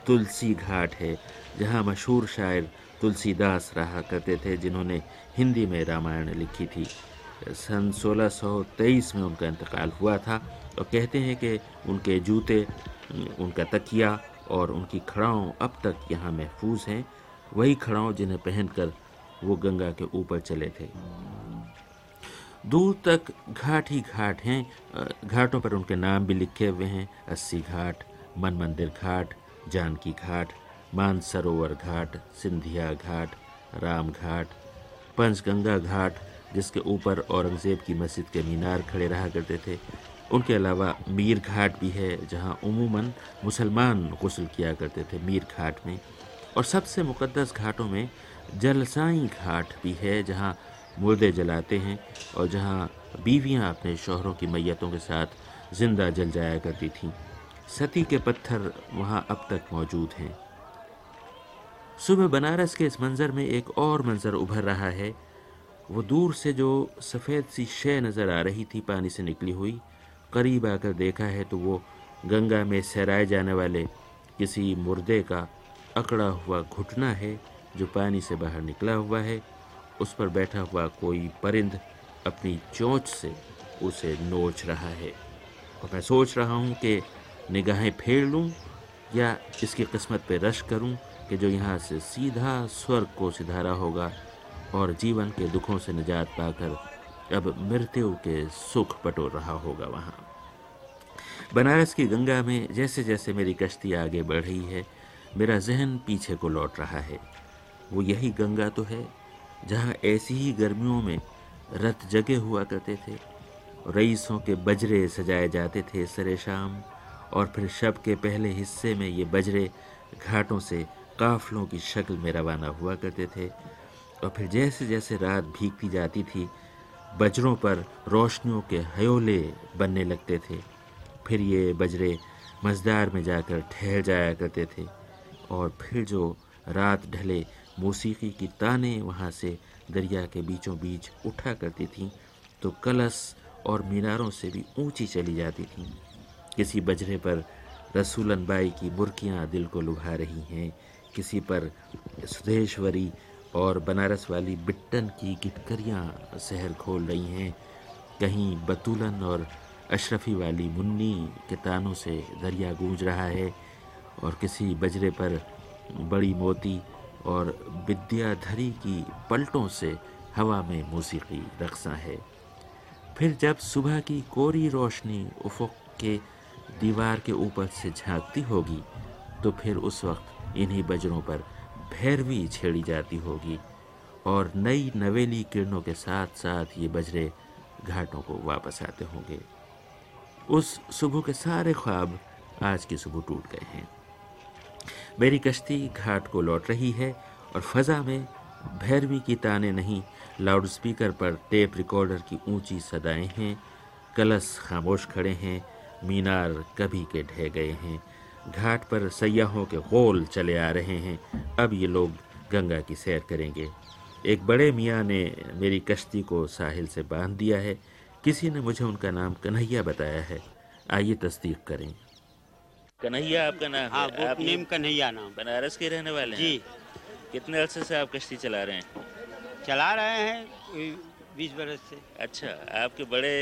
तुलसी घाट है, जहाँ मशहूर शायर तुलसीदास रहा करते थे, जिन्होंने हिंदी में रामायण लिखी थी। सन 1623 में उनका इंतकाल हुआ था, और कहते हैं कि उनके जूते, उनका तकिया और उनकी खड़ाओं अब तक यहाँ महफूज हैं, वही खड़ाओं जिन्हें पहनकर वो गंगा के ऊपर चले थे दूर तक घाट ही घाट हैं घाटों पर उनके नाम भी लिखे हुए हैं, अस्सी घाट मन मंदिर घाट, जानकी घाट, मानसरोवर घाट, सिंधिया घाट, राम घाट, पंचगंगा घाट, जिसके ऊपर औरंगज़ेब की मस्जिद के मीनार खड़े रहा करते थे। उनके अलावा मीर घाट भी है, जहाँ उमूमन मुसलमान गसल किया करते थे मीर घाट में। और सबसे मुक़दस घाटों में जलसाई घाट भी है, जहाँ मुर्दे जलाते हैं और जहाँ बीवियाँ अपने शोहरों की मैतों के साथ ज़िंदा जल जाया करती थीं। सती के पत्थर वहाँ अब तक मौजूद हैं। सुबह बनारस के इस मंज़र में एक और मंज़र उभर रहा है। वो दूर से जो सफ़ेद सी शय नज़र आ रही थी, पानी से निकली हुई करीब आकर देखा है तो वो गंगा में सहराए जाने वाले किसी मुर्दे का अकड़ा हुआ घुटना है, जो पानी से बाहर निकला हुआ है। उस पर बैठा हुआ कोई परिंद अपनी चोंच से उसे नोच रहा है। और मैं सोच रहा हूँ कि निगाहें फेर लूँ या इसकी किस्मत पे रश करूँ कि जो यहाँ से सीधा स्वर्ग को सिधारा होगा और जीवन के दुखों से निजात पाकर अब मृत्यु के सुख बटोर रहा होगा वहाँ। बनारस की गंगा में जैसे जैसे मेरी कश्ती आगे बढ़ रही है, मेरा जहन पीछे को लौट रहा है। वो यही गंगा तो है, जहाँ ऐसी ही गर्मियों में रथ जगे हुआ करते थे, रईसों के बजरे सजाए जाते थे सरे शाम, और फिर शब के पहले हिस्से में ये बजरे घाटों से काफलों की शक्ल में रवाना हुआ करते थे, और फिर जैसे जैसे रात भीगती जाती थी बजरों पर रोशनियों के हयोले बनने लगते थे। फिर ये बजरे मजदार में जाकर ठहर जाया करते थे और फिर जो रात ढले, मौसीकी की ताने वहाँ से दरिया के बीचों बीच उठा करती थीं तो कलस और मीनारों से भी ऊँची चली जाती थीं। किसी बजरे पर रसूलन बाई की मुर्कियाँ दिल को लुभा रही हैं, किसी पर सुधेश्वरी और बनारस वाली बिट्टन की गिटकरियाँ शहर खोल रही हैं। कहीं बतूलन और अशरफी वाली मुन्नी के तानों से दरिया गूंज रहा है और किसी बजरे पर बड़ी मोती और विद्याधरी की पलटों से हवा में मौसीकी रक्सा है। फिर जब सुबह की कोरी रोशनी उफक के दीवार के ऊपर से झांकती होगी तो फिर उस वक्त इन्हीं बजरों पर भैरवी छेड़ी जाती होगी और नई नवेली किरणों के साथ साथ ये बजरे घाटों को वापस आते होंगे। उस सुबह के सारे ख्वाब आज की सुबह टूट गए हैं। मेरी कश्ती घाट को लौट रही है और फजा में भैरवी की ताने नहीं, लाउडस्पीकर पर टेप रिकॉर्डर की ऊँची सदाएँ हैं, कलश खामोश खड़े हैं, मीनार कभी के ढह गए हैं। घाट पर सयाहों के गोल चले आ रहे हैं। अब ये लोग गंगा की सैर करेंगे। एक बड़े मियाँ ने मेरी कश्ती को साहिल से बाँध दिया है। किसी ने मुझे उनका नाम कन्हैया बताया है। आइए तस्दीक करें। कन्हैया आपका नाम हाँ, है आप नेम कन्हैया नाम। बनारस के रहने वाले जी हैं? जी। कितने अरसे से आप कश्ती चला रहे हैं? चला रहे हैं बीस बरस से। अच्छा आपके बड़े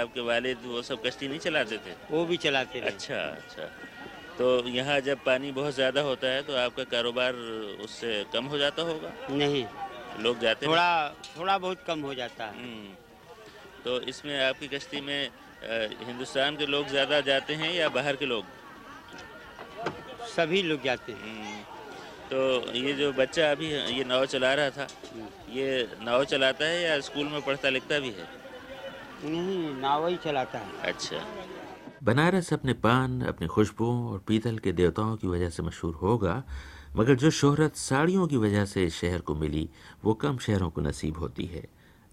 आपके वालिद वो सब कश्ती नहीं चलाते थे? वो भी चलाते थे। अच्छा अच्छा। तो यहाँ जब पानी बहुत ज़्यादा होता है तो आपका कारोबार उससे कम हो जाता होगा? नहीं। लोग जाते थोड़ा थोड़ा बहुत कम हो जाता है। हम्म। तो इसमें आपकी कश्ती में हिंदुस्तान के लोग ज़्यादा जाते हैं या बाहर के लोग? सभी लोग जाते हैं। हम्म। तो ये जो बच्चा अभी ये नाव चला रहा था ये नाव चलाता है या स्कूल में पढ़ता लिखता भी है? नहीं नाव ही चलाता है। अच्छा। बनारस अपने पान, अपने खुशबुओं और पीतल के देवताओं की वजह से मशहूर होगा, मगर जो शोहरत साड़ियों की वजह से इस शहर को मिली, वो कम शहरों को नसीब होती है।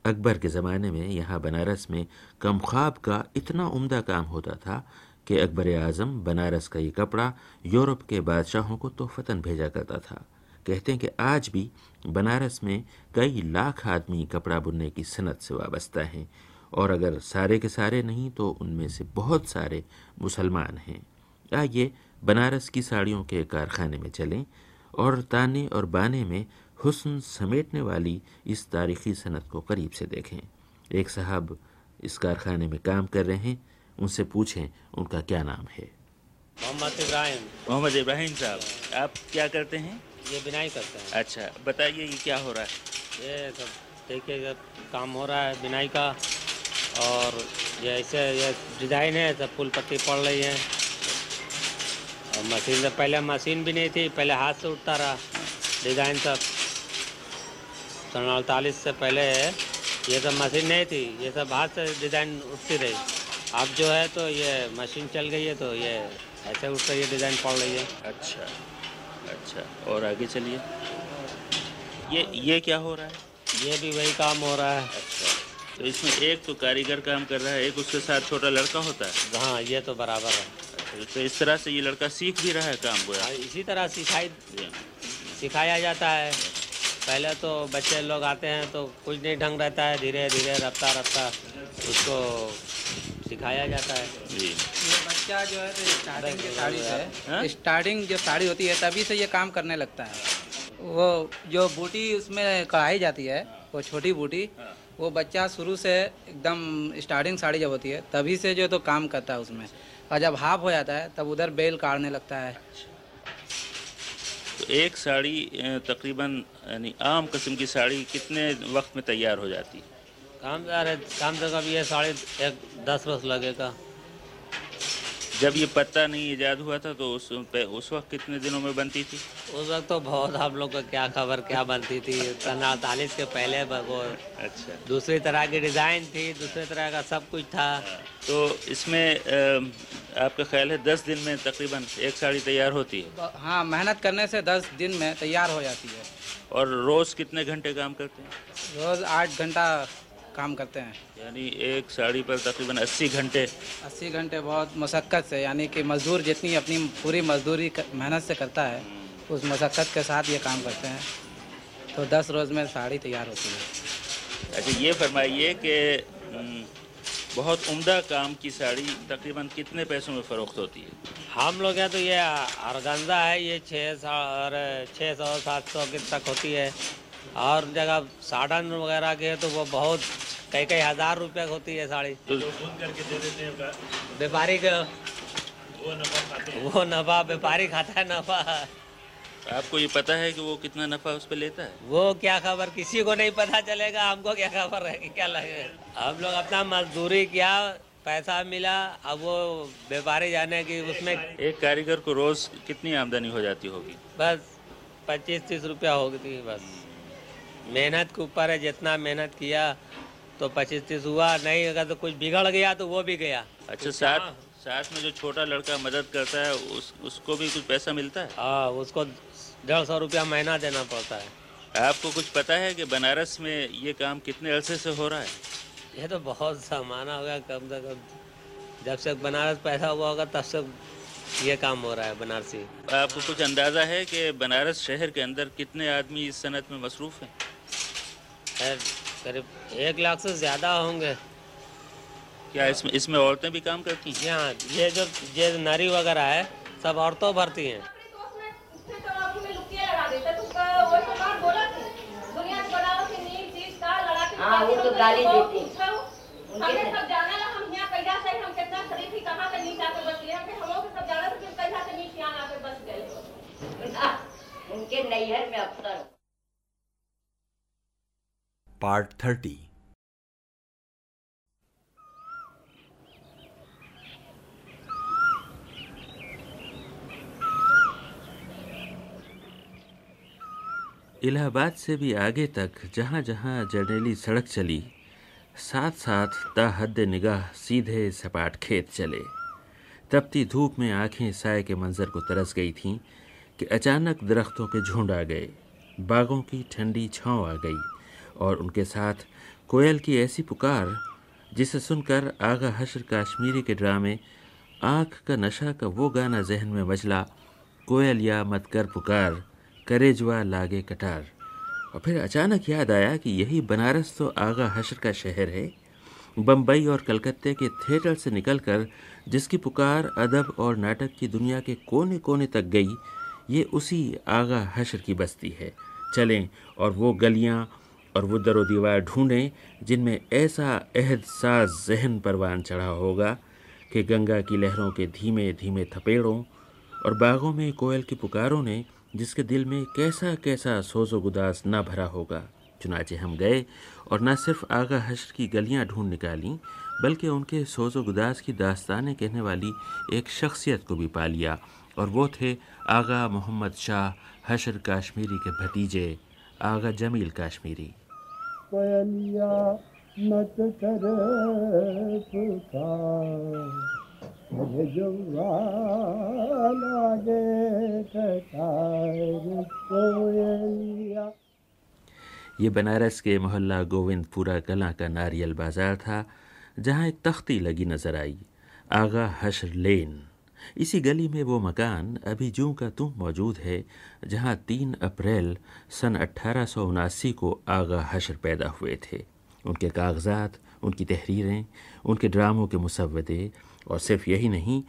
अकबर के ज़माने में यहाँ बनारस में कम ख्वाब का इतना उम्दा काम होता था कि अकबर आज़म बनारस का ये कपड़ा यूरोप के बादशाहों को तोहफतन भेजा करता था। कहते हैं कि आज भी बनारस में कई लाख आदमी कपड़ा बुनने की सनत से वाबस्ता हैं। और अगर सारे के सारे नहीं तो उनमें से बहुत सारे मुसलमान हैं। आइए बनारस की साड़ियों के कारखाने में चलें और ताने और बाने में हुस्न समेटने वाली इस तारीखी सनत को करीब से देखें। एक साहब इस कारखाने में काम कर रहे हैं उनसे पूछें उनका क्या नाम है। मोहम्मद इब्राहिम। मोहम्मद इब्राहिम साहब आप क्या करते हैं? ये बिनाई करते हैं। अच्छा बताइए ये क्या हो रहा है? ये सब देखिए काम हो रहा है बिनाई का। और ये ऐसे ये डिज़ाइन है सब फूल पत्ती पड़ रही है। और मशीन से पहले मशीन भी नहीं थी पहले हाथ से उठता रहा डिज़ाइन सब। सन अड़तालीस से पहले ये सब मशीन नहीं थी ये सब हाथ से डिज़ाइन उठती रही। अब जो है तो ये मशीन चल गई है तो ये ऐसे उठ रही है डिज़ाइन पड़ रही है। अच्छा अच्छा और आगे चलिए। ये ये क्या हो रहा है? ये भी वही काम हो रहा है। अच्छा। तो इसमें एक तो कारीगर काम कर रहा है एक उसके साथ छोटा लड़का होता है। हाँ ये तो बराबर है। अच्छा, तो इस तरह से ये लड़का सीख भी रहा है काम गोया हाँ, इसी तरह सिखाई सिखाया जाता है। पहले तो बच्चे लोग आते हैं तो कुछ नहीं ढंग रहता है धीरे धीरे रफ्ता रफ्ता उसको सिखाया जाता है। जी बच्चा जो है तो स्टार्टिंग की साड़ी हाँ? से स्टार्टिंग जो साड़ी होती है तभी से ये काम करने लगता है। वो जो बूटी उसमें कढ़ाई जाती है वो छोटी बूटी वो बच्चा शुरू से एकदम स्टार्टिंग साड़ी जब होती है तभी से जो तो काम करता है उसमें। और जब हाफ़ हो जाता है तब उधर बेल काटने लगता है। तो एक साड़ी तकरीबन यानी आम कस्म की साड़ी कितने वक्त में तैयार हो जाती है? काम यार काम से कम ये साढ़े एक दस वर्ष लगेगा। जब ये पत्ता नहीं ईजाद हुआ था तो उस पे उस वक्त कितने दिनों में बनती थी? उस वक्त तो बहुत आप लोग को क्या खबर क्या बनती थी। अड़तालीस के पहले वो अच्छा। दूसरी तरह की डिज़ाइन थी दूसरे तरह का सब कुछ था। तो इसमें आपका ख्याल है दस दिन में तकरीबन एक साड़ी तैयार होती है? हाँ मेहनत करने से दस दिन में तैयार हो जाती है। और रोज़ कितने घंटे काम करते हैं? रोज़ आठ घंटा काम करते हैं। यानी एक साड़ी पर तकरीबन अस्सी घंटे। अस्सी घंटे बहुत मशक्क़त से यानी कि मज़दूर जितनी अपनी पूरी मजदूरी मेहनत से करता है उस मशक्क़त के साथ ये काम करते हैं। तो दस रोज़ में साड़ी तैयार होती है। अच्छा ये फरमाइए कि हम्म, बहुत उम्दा काम की साड़ी तकरीबन कितने पैसों में फ़रोख्त होती है? हम लोग हैं तो ये अरगंजा है ये छः सौ और छः सौ सात सौ तक होती है। और जगह साड़न वगैरह के तो वो बहुत कई कई हज़ार रुपये की होती है साड़ी। व्यापारी का। वो नफा व्यापारी खाता है नफा। आपको ये पता है कि वो कितना नफा उस पर लेता है? वो क्या खबर? किसी को नहीं पता चलेगा हमको क्या खबर है कि क्या लगेगा हम लोग अपना मजदूरी किया पैसा मिला अब वो व्यापारी जाने की उसमें एक कारीगर को रोज कितनी आमदनी हो जाती होगी? बस पच्चीस तीस रुपया होगी बस। मेहनत के ऊपर है जितना मेहनत किया तो पच्चीस तीस हुआ नहीं अगर तो कुछ बिगड़ गया तो वो भी गया। अच्छा साथ साथ में जो छोटा लड़का मदद करता है उस उसको भी कुछ पैसा मिलता है? हाँ उसको डेढ़ सौ रुपया महीना देना पड़ता है। आपको कुछ पता है कि बनारस में ये काम कितने अरसे से हो रहा है? ये तो बहुत सामाना हो गया कम से कम जब से बनारस पैसा हुआ होगा तब से ये काम हो रहा है बनारसी। आपको कुछ अंदाज़ा है कि बनारस शहर के अंदर कितने आदमी इस सनत में मसरूफ़ हैं? करीब एक लाख से ज़्यादा होंगे। क्या इसमें इसमें औरतें भी काम करती हैं? हाँ ये जो ये नरी वगैरह है सब औरतों भरती हैं। हाँ वो तो गाली देती हमने सब जाना ला हम यहाँ कैसा से हम कितना शरीफ ही कहाँ से नीचे आके बस गए हम हम लोग सब जाना तो फिर कैसा से नीचे यहाँ आके बस गए। उनके नैहर में अफसर पार्ट थर्टी। इलाहाबाद से भी आगे तक जहाँ जहाँ जर्नेली सड़क चली साथ साथ ताहद निगाह सीधे सपाट खेत चले। तपती धूप में आँखें साय के मंजर को तरस गई थीं कि अचानक दरख्तों के झुंड आ गए, बागों की ठंडी छाँव आ गई। और उनके साथ कोयल की ऐसी पुकार, जिसे सुनकर आगा हशर काश्मीरी के ड्रामे, आँख का नशा का वो गाना जहन में मचला कोयल या मत कर पुकार, करे करेजवा लागे कटार। और फिर अचानक याद आया कि यही बनारस तो आगा हशर का शहर है बम्बई और कलकत्ते के थिएटर से निकलकर, जिसकी पुकार, अदब और नाटक की दुनिया के कोने कोने तक गई, ये उसी आगा हशर की बस्ती है। चलें, और वो गलियाँ और वो दरो दीवार ढूंढें, जिनमें ऐसा अहद साज जहन परवान चढ़ा होगा कि गंगा की लहरों के धीमे धीमे थपेड़ों और बागों में कोयल की पुकारों ने, जिसके दिल में कैसा कैसा सोजो गुदास ना भरा होगा। चुनाचे हम गए और न सिर्फ़ आगा हशर की गलियाँ ढूंढ निकाली, बल्कि उनके सोजो गुदास की दास्तानें कहने वाली एक शख्सियत को भी पा लिया, और वो थे आगा मोहम्मद शाह हशर काश्मीरी के भतीजे, आगा जमील काश्मीरी। मत कर ये बनारस के मोहल्ला गोविंदपुरा कला का नारियल बाज़ार था, जहाँ एक तख्ती लगी नज़र आई, आगा हशर लेन। इसी गली में वो मकान अभी जूं का तुम मौजूद है, जहाँ तीन अप्रैल सन अट्ठारह को आगा हशर पैदा हुए थे। उनके कागजात, उनकी तहरीरें, उनके ड्रामों के मुसवदे और सिर्फ़ यही नहीं,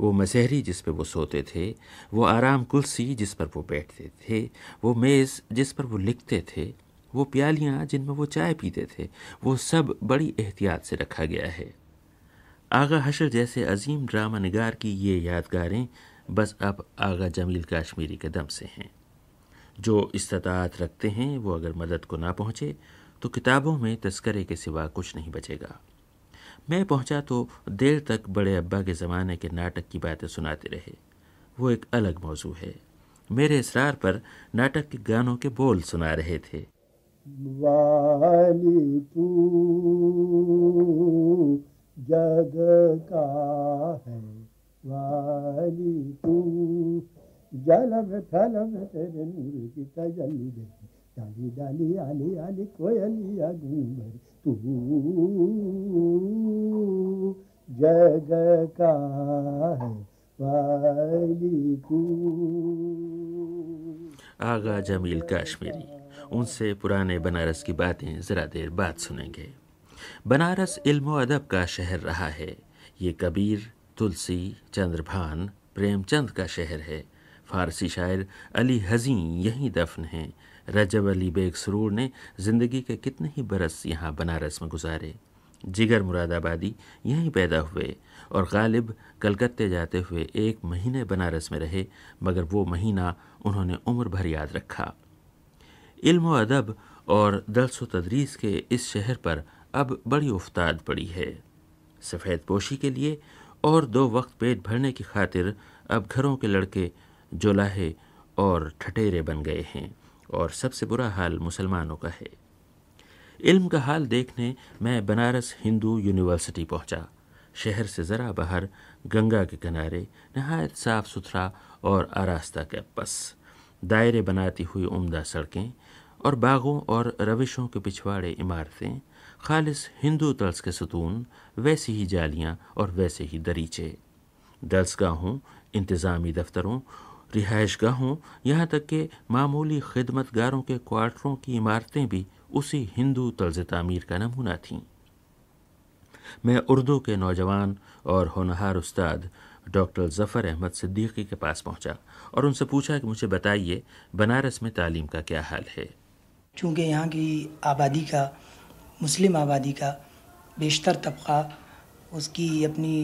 वो मसहरी जिस पर वो सोते थे, वो आराम कुर्सी जिस पर वो बैठते थे, वो मेज़ जिस पर वो लिखते थे, वो प्यालियाँ जिनमें वो चाय पीते थे, वो सब बड़ी एहतियात से रखा गया है। आगा हशर जैसे अजीम ड्रामा निगार की ये यादगारें बस अब आगा जमील काश्मीरी के दम से हैं। जो इस्तात रखते हैं, वो अगर मदद को ना पहुँचे तो किताबों में तस्करे के सिवा कुछ नहीं बचेगा। मैं पहुँचा तो देर तक बड़े अब्बा के ज़माने के नाटक की बातें सुनाते रहे। वो एक अलग मौजू है। मेरे इसरार पर नाटक के गानों के बोल सुना रहे थे। वाली जग का है वाली तू। जलम थलम तेरे नूर की तजल्ली दे। डाली डाली आली आली कोयलिया घूमर तू। जग का है वाली तू। आगा जमील काश्मीरी, उनसे पुराने बनारस की बातें ज़रा देर बाद सुनेंगे। बनारस इल्म अदब का शहर रहा है। ये कबीर, तुलसी, चंद्रभान, प्रेमचंद का शहर है। फारसी शायर अली हजी यहीं दफन हैं। रजब अली बेग सरूर ने ज़िंदगी के कितने ही बरस यहाँ बनारस में गुजारे। जिगर मुरादाबादी यहीं पैदा हुए और गालिब कलकत्ते जाते हुए एक महीने बनारस में रहे, मगर वो महीना उन्होंने उम्र भर याद रखा। इल्म अदब और दरस व तदरीस के इस शहर पर अब बड़ी उफ्ताद पड़ी है। सफ़ेद पोशी के लिए और दो वक्त पेट भरने की खातिर अब घरों के लड़के जोलाहे और ठटेरे बन गए हैं और सबसे बुरा हाल मुसलमानों का है। इल्म का हाल देखने मैं बनारस हिंदू यूनिवर्सिटी पहुँचा। शहर से ज़रा बाहर गंगा के किनारे नहायत साफ़ सुथरा और आरास्ता कैंपस, दायरे बनाती हुई उम्दा सड़कें और बागों और रविशों के पिछवाड़े इमारतें खालिस हिंदू तर्ज के सतून वैसी ही जालियाँ और वैसे ही दरीचे। दर्सगाहों इंतज़ामी दफ्तरों रिहाइश गाहों, यहाँ तक कि मामूली खिदमतगारों के क्वार्टरों की इमारतें भी उसी हिंदू तर्ज तामीर का नमूना थीं। मैं उर्दू के नौजवान और होनहार उस्ताद डॉक्टर ज़फ़र अहमद सिद्दीकी के पास पहुँचा और उनसे पूछा कि मुझे बताइए, बनारस में तालीम का क्या हाल है? चूँकि यहाँ की आबादी का मुस्लिम आबादी का बेशतर तबका उसकी अपनी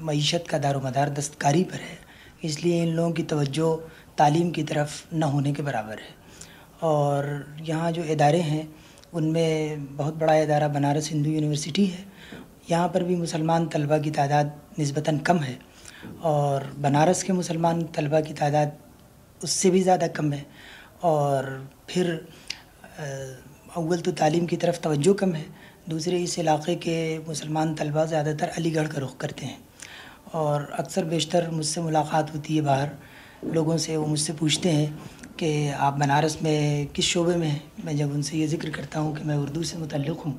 मीशत का दारोमदार दस्तकारी पर है। इसलिए इन लोगों की तवज्जो तालीम की तरफ़ न होने के बराबर है। और यहाँ जो इदारे हैं, उनमें बहुत बड़ा इदारा बनारस हिंदू यूनिवर्सिटी है। यहाँ पर भी मुसलमान तलबा की तादाद नस्बता कम है और बनारस के मुसलमान तलबा की तादाद उससे भी ज़्यादा कम है। और फिर अव्वल तो तालीम की तरफ़ तवज्जो कम है, दूसरे इस इलाके के मुसलमान तलबा ज़्यादातर अलीगढ़ का रुख करते हैं और अक्सर बेशतर मुझसे मुलाकात होती है बाहर। लोगों से वो मुझसे पूछते हैं कि आप बनारस में किस शोबे में हैं? मैं जब उनसे ये ज़िक्र करता हूँ कि मैं उर्दू से मुतल्लिक़ हूँ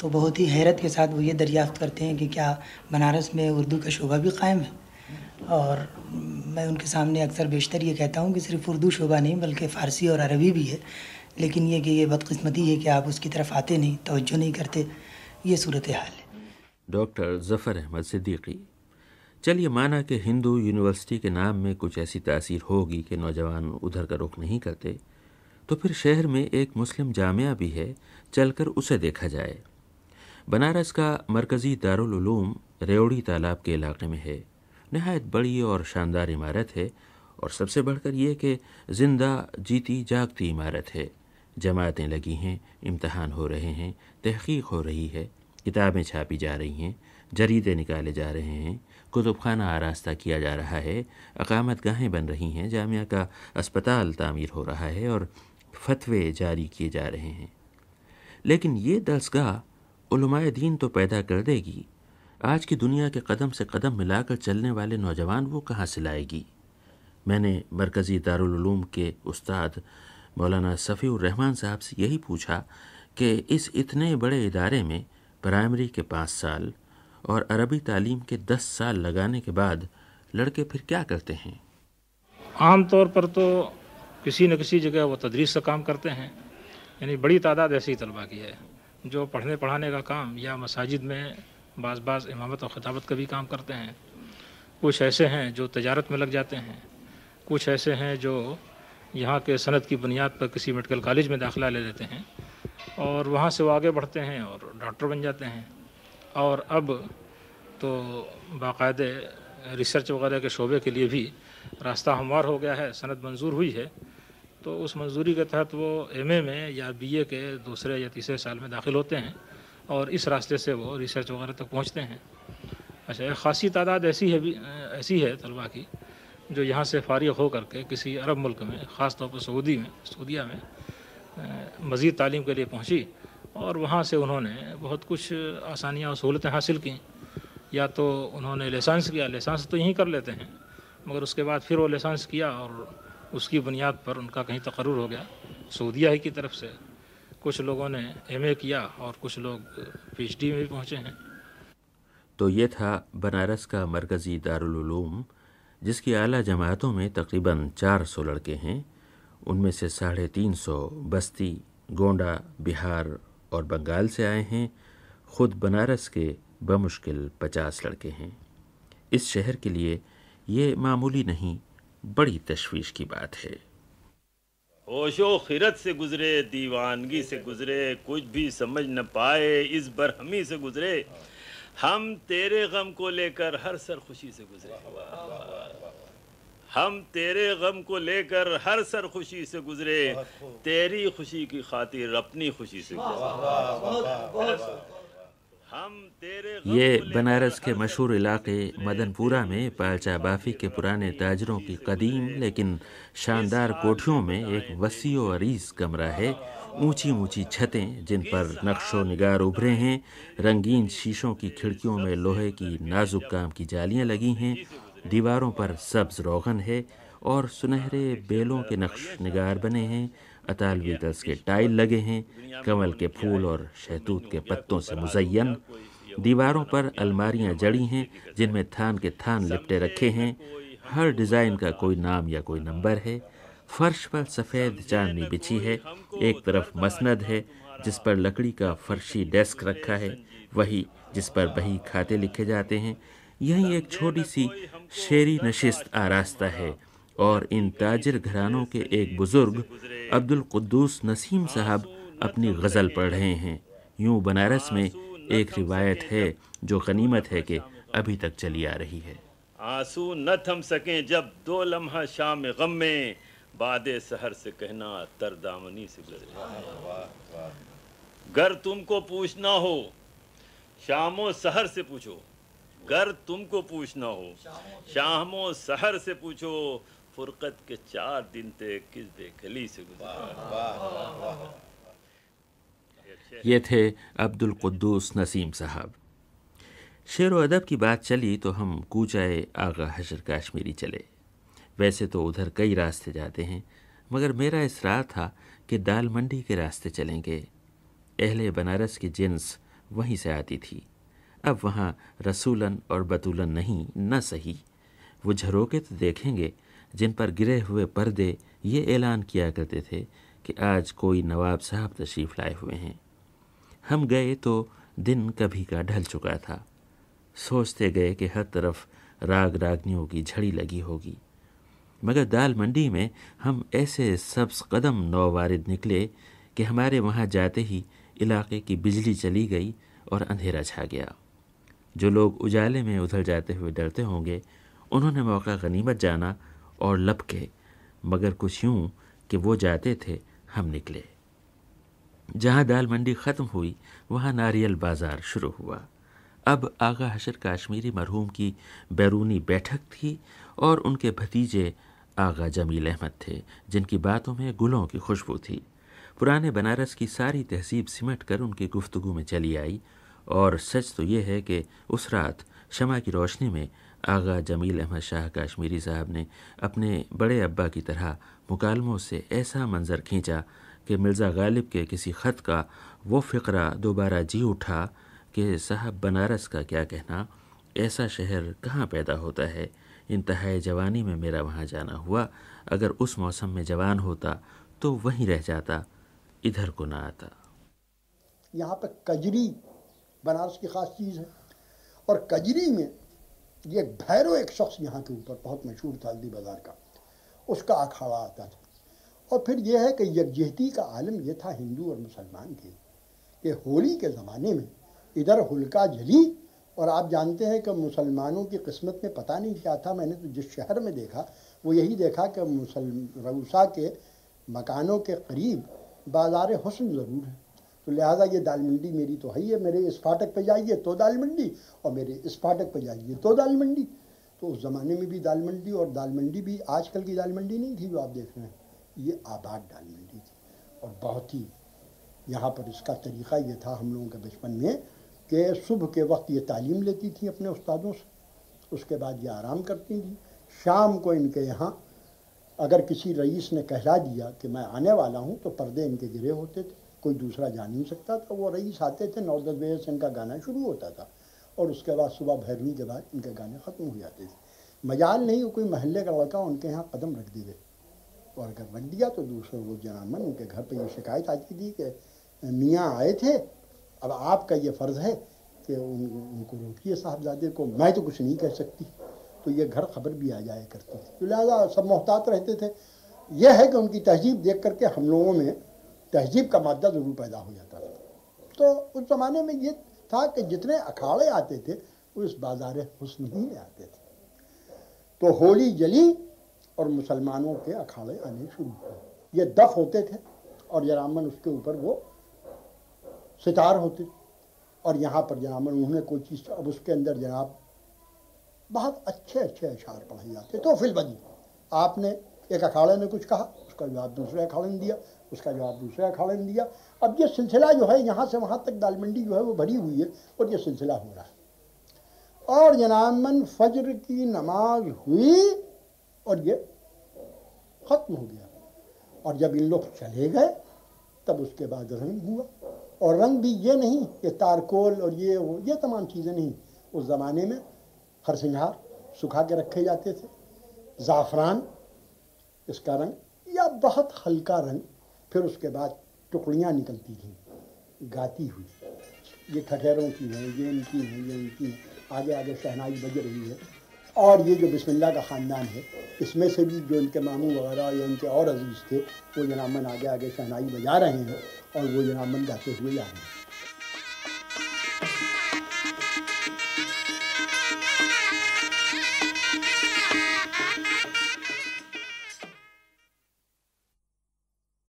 तो बहुत ही हैरत के साथ वो ये दरियाफ़्त करते हैं कि क्या बनारस में उर्दू का शोबा भी कायम है? और मैं उनके सामने अक्सर बेशतर ये कहता हूँ कि सिर्फ़ उर्दू शोबा नहीं, बल्कि फ़ारसी और अरबी भी है। लेकिन ये कि ये बदकिस्मती है कि आप उसकी तरफ़ आते नहीं, तवज्जो नहीं करते, ये सूरत हाल है। डॉक्टर ज़फ़र अहमद सिद्दीकी, चलिए माना कि हिंदू यूनिवर्सिटी के नाम में कुछ ऐसी तासीर होगी कि नौजवान उधर का रुख नहीं करते तो फिर शहर में एक मुस्लिम जामिया भी है, चलकर उसे देखा जाए। बनारस का मरकज़ी दारुल रेवड़ी तालाब के इलाके में है। नहायत बड़ी और शानदार इमारत है, और सबसे बढ़कर यह कि ज़िंदा जीती जागती इमारत है। जमातें लगी हैं, इम्तहान हो रहे हैं, तहकीक हो रही है, किताबें छापी जा रही हैं, जरीदे निकाले जा रहे हैं कुतुब खाना आरास्ता किया जा रहा है, अकामत गाहें बन रही हैं, जामिया का अस्पताल तामीर हो रहा है और फतवे जारी किए जा रहे हैं। लेकिन ये दसगाह दीन तो पैदा कर देगी। आज की दुनिया के कदम से कदम मिलाकर चलने वाले नौजवान वो कहाँ से लाएगी? मैंने मरकज़ी दारुल के उस्ताद मौलाना सफ़ी रहमान साहब से यही पूछा कि इस इतने बड़े इदारे में प्राइमरी के पाँच साल और अरबी तालीम के दस साल लगाने के बाद लड़के फिर क्या करते हैं? आम तौर पर तो किसी न किसी जगह वो तदरीस का काम करते हैं। यानी बड़ी तादाद ऐसी तलबा की है, जो पढ़ने पढ़ाने का काम या मसाजिद में बाज़ बाज़ इमामत और ख़ताबत का भी काम करते हैं। कुछ ऐसे हैं जो तजारत में लग जाते हैं, कुछ ऐसे हैं जो यहाँ के सनत की बुनियाद पर किसी मेडिकल कॉलेज में दाखिला ले लेते हैं और वहाँ से वो आगे बढ़ते हैं और डॉक्टर बन जाते हैं। और अब तो बाकायदे रिसर्च वगैरह के शोबे के लिए भी रास्ता हमवार हो गया है सनद मंजूर हुई है। तो उस मंजूरी के तहत वो एमए में या बीए के दूसरे या तीसरे साल में दाखिल होते हैं और इस रास्ते से वो रिसर्च वगैरह तक पहुँचते हैं। अच्छा एक ख़ासी तादाद ऐसी है भी, ऐसी है तलबा की जो यहाँ से फारिग हो करके किसी अरब मुल्क में ख़ास तौर पर सऊदी में, सऊदिया में मज़ीद तालीम के लिए पहुँची और वहाँ से उन्होंने बहुत कुछ आसानियाँ और सहूलतें हासिल की। या तो उन्होंने लाइसेंस किया लाइसेंस तो यहीं कर लेते हैं, मगर उसके बाद फिर वो लेसांस किया और उसकी बुनियाद पर उनका कहीं तकर्र हो गया, सऊदिया ही की तरफ़ से। कुछ लोगों ने एमए किया और कुछ लोग पीएचडी में भी पहुँचे हैं। तो ये था बनारस का मरकज़ी दारुल जिसकी आला जमातों में तकरीबन 400 लड़के हैं, उनमें से साढ़े तीन सौ बस्ती, गोंडा, बिहार और बंगाल से आए हैं। ख़ुद बनारस के बमुश्किल पचास लड़के हैं। इस शहर के लिए ये मामूली नहीं, बड़ी तशवीश की बात है। होशो खिरत से गुजरे, दीवानगी से गुजरे, कुछ भी समझ न पाए, इस बरहमी से गुजरे। हम तेरे गम को लेकर हर सर खुशी से गुजरे। हम तेरे गम को लेकर हर सर खुशी से गुजरे। तेरी खुशी की खातिर अपनी खुशी से गुजरे। हम तेरे ये बनारस के मशहूर इलाके मदनपुरा में पालचा बाफी के पुराने ताजरों की कदीम लेकिन शानदार कोठियों में एक वसी अरीज कमरा है। ऊँची ऊँची छतें, जिन पर नक्शो निगार उभरे हैं, रंगीन शीशों की खिड़कियों में लोहे की नाजुक काम की जालियाँ लगी हैं, दीवारों पर सब्ज रोगन है और सुनहरे बेलों के नक्श निगार बने हैं अतालवी तर्ज के टाइल लगे हैं, कमल के फूल और शहतूत के पत्तों से मुजयन दीवारों पर अलमारियाँ जड़ी हैं, जिनमें थान के थान लिपटे रखे हैं। हर डिज़ाइन का कोई नाम या कोई नंबर है। फर्श पर सफ़ेद चांदनी बिछी है। एक तरफ़ मसनद है, जिस पर लकड़ी का फर्शी डेस्क रखा है। वही जिस पर बही खाते लिखे जाते हैं। यही एक छोटी सी शेरी नशिस्त आरास्ता है और इन ताजर घरानों के एक बुज़ुर्ग अब्दुल कुद्दूस नसीम साहब अपनी गज़ल पढ़ रहे हैं। यूँ बनारस में एक रिवायत है, जो गनीमत है कि अभी तक चली आ रही है। आँसू न थम सकें जब दो लम्हा शाम गम में। बादे सहर से कहना तरदामनी से गुजरे गर तुमको पूछना हो शामो सहर से पूछो। गर तुमको पूछना हो शामो सहर से पूछो फुरकत के चार दिन थे किस बेखली से गुजरे। ये थे अब्दुल कुद्दूस नसीम साहब। शेर व अदब की बात चली तो हम कूचाए आगा हशर काश्मीरी चले। वैसे तो उधर कई रास्ते जाते हैं, मगर मेरा इसरार था कि दाल मंडी के रास्ते चलेंगे। अहले बनारस की जिन्स वहीं से आती थी। अब वहाँ रसूलन और बतूलन नहीं, न सही। वो झरोके तो देखेंगे, जिन पर गिरे हुए पर्दे ये ऐलान किया करते थे कि आज कोई नवाब साहब तशरीफ़ लाए हुए हैं। हम गए तो दिन कभी का ढल चुका था। सोचते गए कि हर तरफ़ राग रागनियों की झड़ी लगी होगी। मगर दाल मंडी में हम ऐसे सब्स कदम नौवारिद निकले कि हमारे वहाँ जाते ही इलाके की बिजली चली गई और अंधेरा छा गया। जो लोग उजाले में उधर जाते हुए डरते होंगे, उन्होंने मौका गनीमत जाना और लपके, मगर कुछ यूँ कि वो जाते थे, हम निकले। जहाँ दाल मंडी ख़त्म हुई, वहाँ नारियल बाज़ार शुरू हुआ। अब आगा हशर काश्मीरी मरहूम की बैरूनी बैठक थी और उनके भतीजे आगा जमील अहमद थे, जिनकी बातों में गुलों की खुशबू थी। पुराने बनारस की सारी तहजीब सिमट कर उनकी गुफ्तगु में चली आई, और सच तो ये है कि उस रात शमा की रोशनी में आगा जमील अहमद शाह काश्मीरी साहब ने अपने बड़े अब्बा की तरह मुकालमों से ऐसा मंज़र खींचा कि मिर्ज़ा गालिब के किसी ख़त का वो फ़िक्रा दोबारा जी उठा कि साहब बनारस का क्या कहना, ऐसा शहर कहाँ पैदा होता है? इंतहाई जवानी में मेरा वहाँ जाना हुआ। अगर उस मौसम में जवान होता तो वहीं रह जाता, इधर को ना आता। यहाँ पर कजरी बनारस की ख़ास चीज़ है। और कजरी में ये भैरव एक शख्स यहाँ के ऊपर बहुत मशहूर था हल्दी बाज़ार का। उसका अखाड़ा आता था। और फिर यह है कि यकजहती का आलम यह था हिंदू और मुसलमान के कि होली के ज़माने में इधर हुलका जली और आप जानते हैं कि मुसलमानों की किस्मत में पता नहीं क्या था, मैंने तो जिस शहर में देखा, वो यही देखा कि मुसल, रऊसा के मकानों के करीब बाज़ार हसन ज़रूर है। तो लिहाजा ये दाल मंडी मेरी तो है ही है, मेरे इस फाटक पे जाइए तो दाल मंडी और मेरे इस फाटक पे जाइए तो दाल मंडी। तो उस ज़माने में भी दाल मंडी और दाल मंडी भी आजकल की दाल मंडी नहीं थी जो आप देख रहे हैं। ये आबाद दाल मंडी थी और बहुत ही यहाँ पर इसका तरीक़ा ये था हम लोगों के बचपन में कि सुबह के वक्त ये तालीम लेती थी अपने उस्तादों से। उसके बाद ये आराम करती थी। शाम को इनके यहाँ अगर किसी रईस ने कहला दिया कि मैं आने वाला हूँ तो पर्दे इनके गिरे होते थे। कोई दूसरा जा नहीं सकता था। वो रईस आते थे, नौ दस बजे से इनका गाना शुरू होता था और उसके बाद सुबह भैरवी के बाद इनके गाने ख़त्म हो जाते थे। मजाल नहीं, कोई महल्ले का लड़का उनके यहाँ कदम रख दिए और अगर रख दिया तो दूसरे वो जनामन उनके घर पर ये शिकायत आती थी कि मियाँ आए थे अब आपका ये फ़र्ज़ है कि उन, उनको रोकिए साहबजादे को। मैं तो कुछ नहीं कह सकती। तो ये घर खबर भी आ जाया करती थी। तो लिहाजा सब मोहतात रहते थे। यह है कि उनकी तहजीब देख करके हम लोगों में तहजीब का मादा ज़रूर पैदा हो जाता था। तो उस ज़माने में ये था कि जितने अखाड़े आते थे वो इस बाज़ार हुस्न ही में आते थे। तो होली जली और मुसलमानों के अखाड़े आने शुरू हुए। ये दफ होते थे और जरामन उसके ऊपर वो सितार होते और यहाँ पर जनाबन उन्होंने कोई चीज़, अब उसके अंदर जनाब बहुत अच्छे अच्छे अशार पढ़े जाते तो फिलबदी आपने एक अखाड़े ने कुछ कहा, उसका जवाब दूसरे अखाड़े ने दिया, उसका जवाब दूसरे अखाड़े ने दिया। अब ये सिलसिला जो है, यहाँ से वहाँ तक दालमंडी जो है, वो भरी हुई है और ये सिलसिला हो रहा है। और जनामन, फजर की नमाज़ हुई और ये ख़त्म हो गया। और जब इन लोग चले गए, तब उसके बाद रंग हुआ। और रंग भी ये नहीं कि तारकोल और ये, वो, ये तमाम चीज़ें नहीं। उस ज़माने में हरसिंगार सुखा के रखे जाते थे। ज़ाफ़रान, इसका रंग, या बहुत हल्का रंग, फिर उसके बाद टुकड़ियाँ निकलती थी, गाती हुई। ये खटेरों की हैं, ये इनकी हैं, ये इनकी हैं। आगे आगे शहनाई बज रही है। और ये जो बिस्मिल्लाह का ख़ानदान है, इसमें से भी जो इनके मामू वगैरह या इनके और अज़ीज़ थे, वो जनामन आगे आगे शहनाई बजा रहे हैं और वो जनामन गाते हुए जा रहे हैं।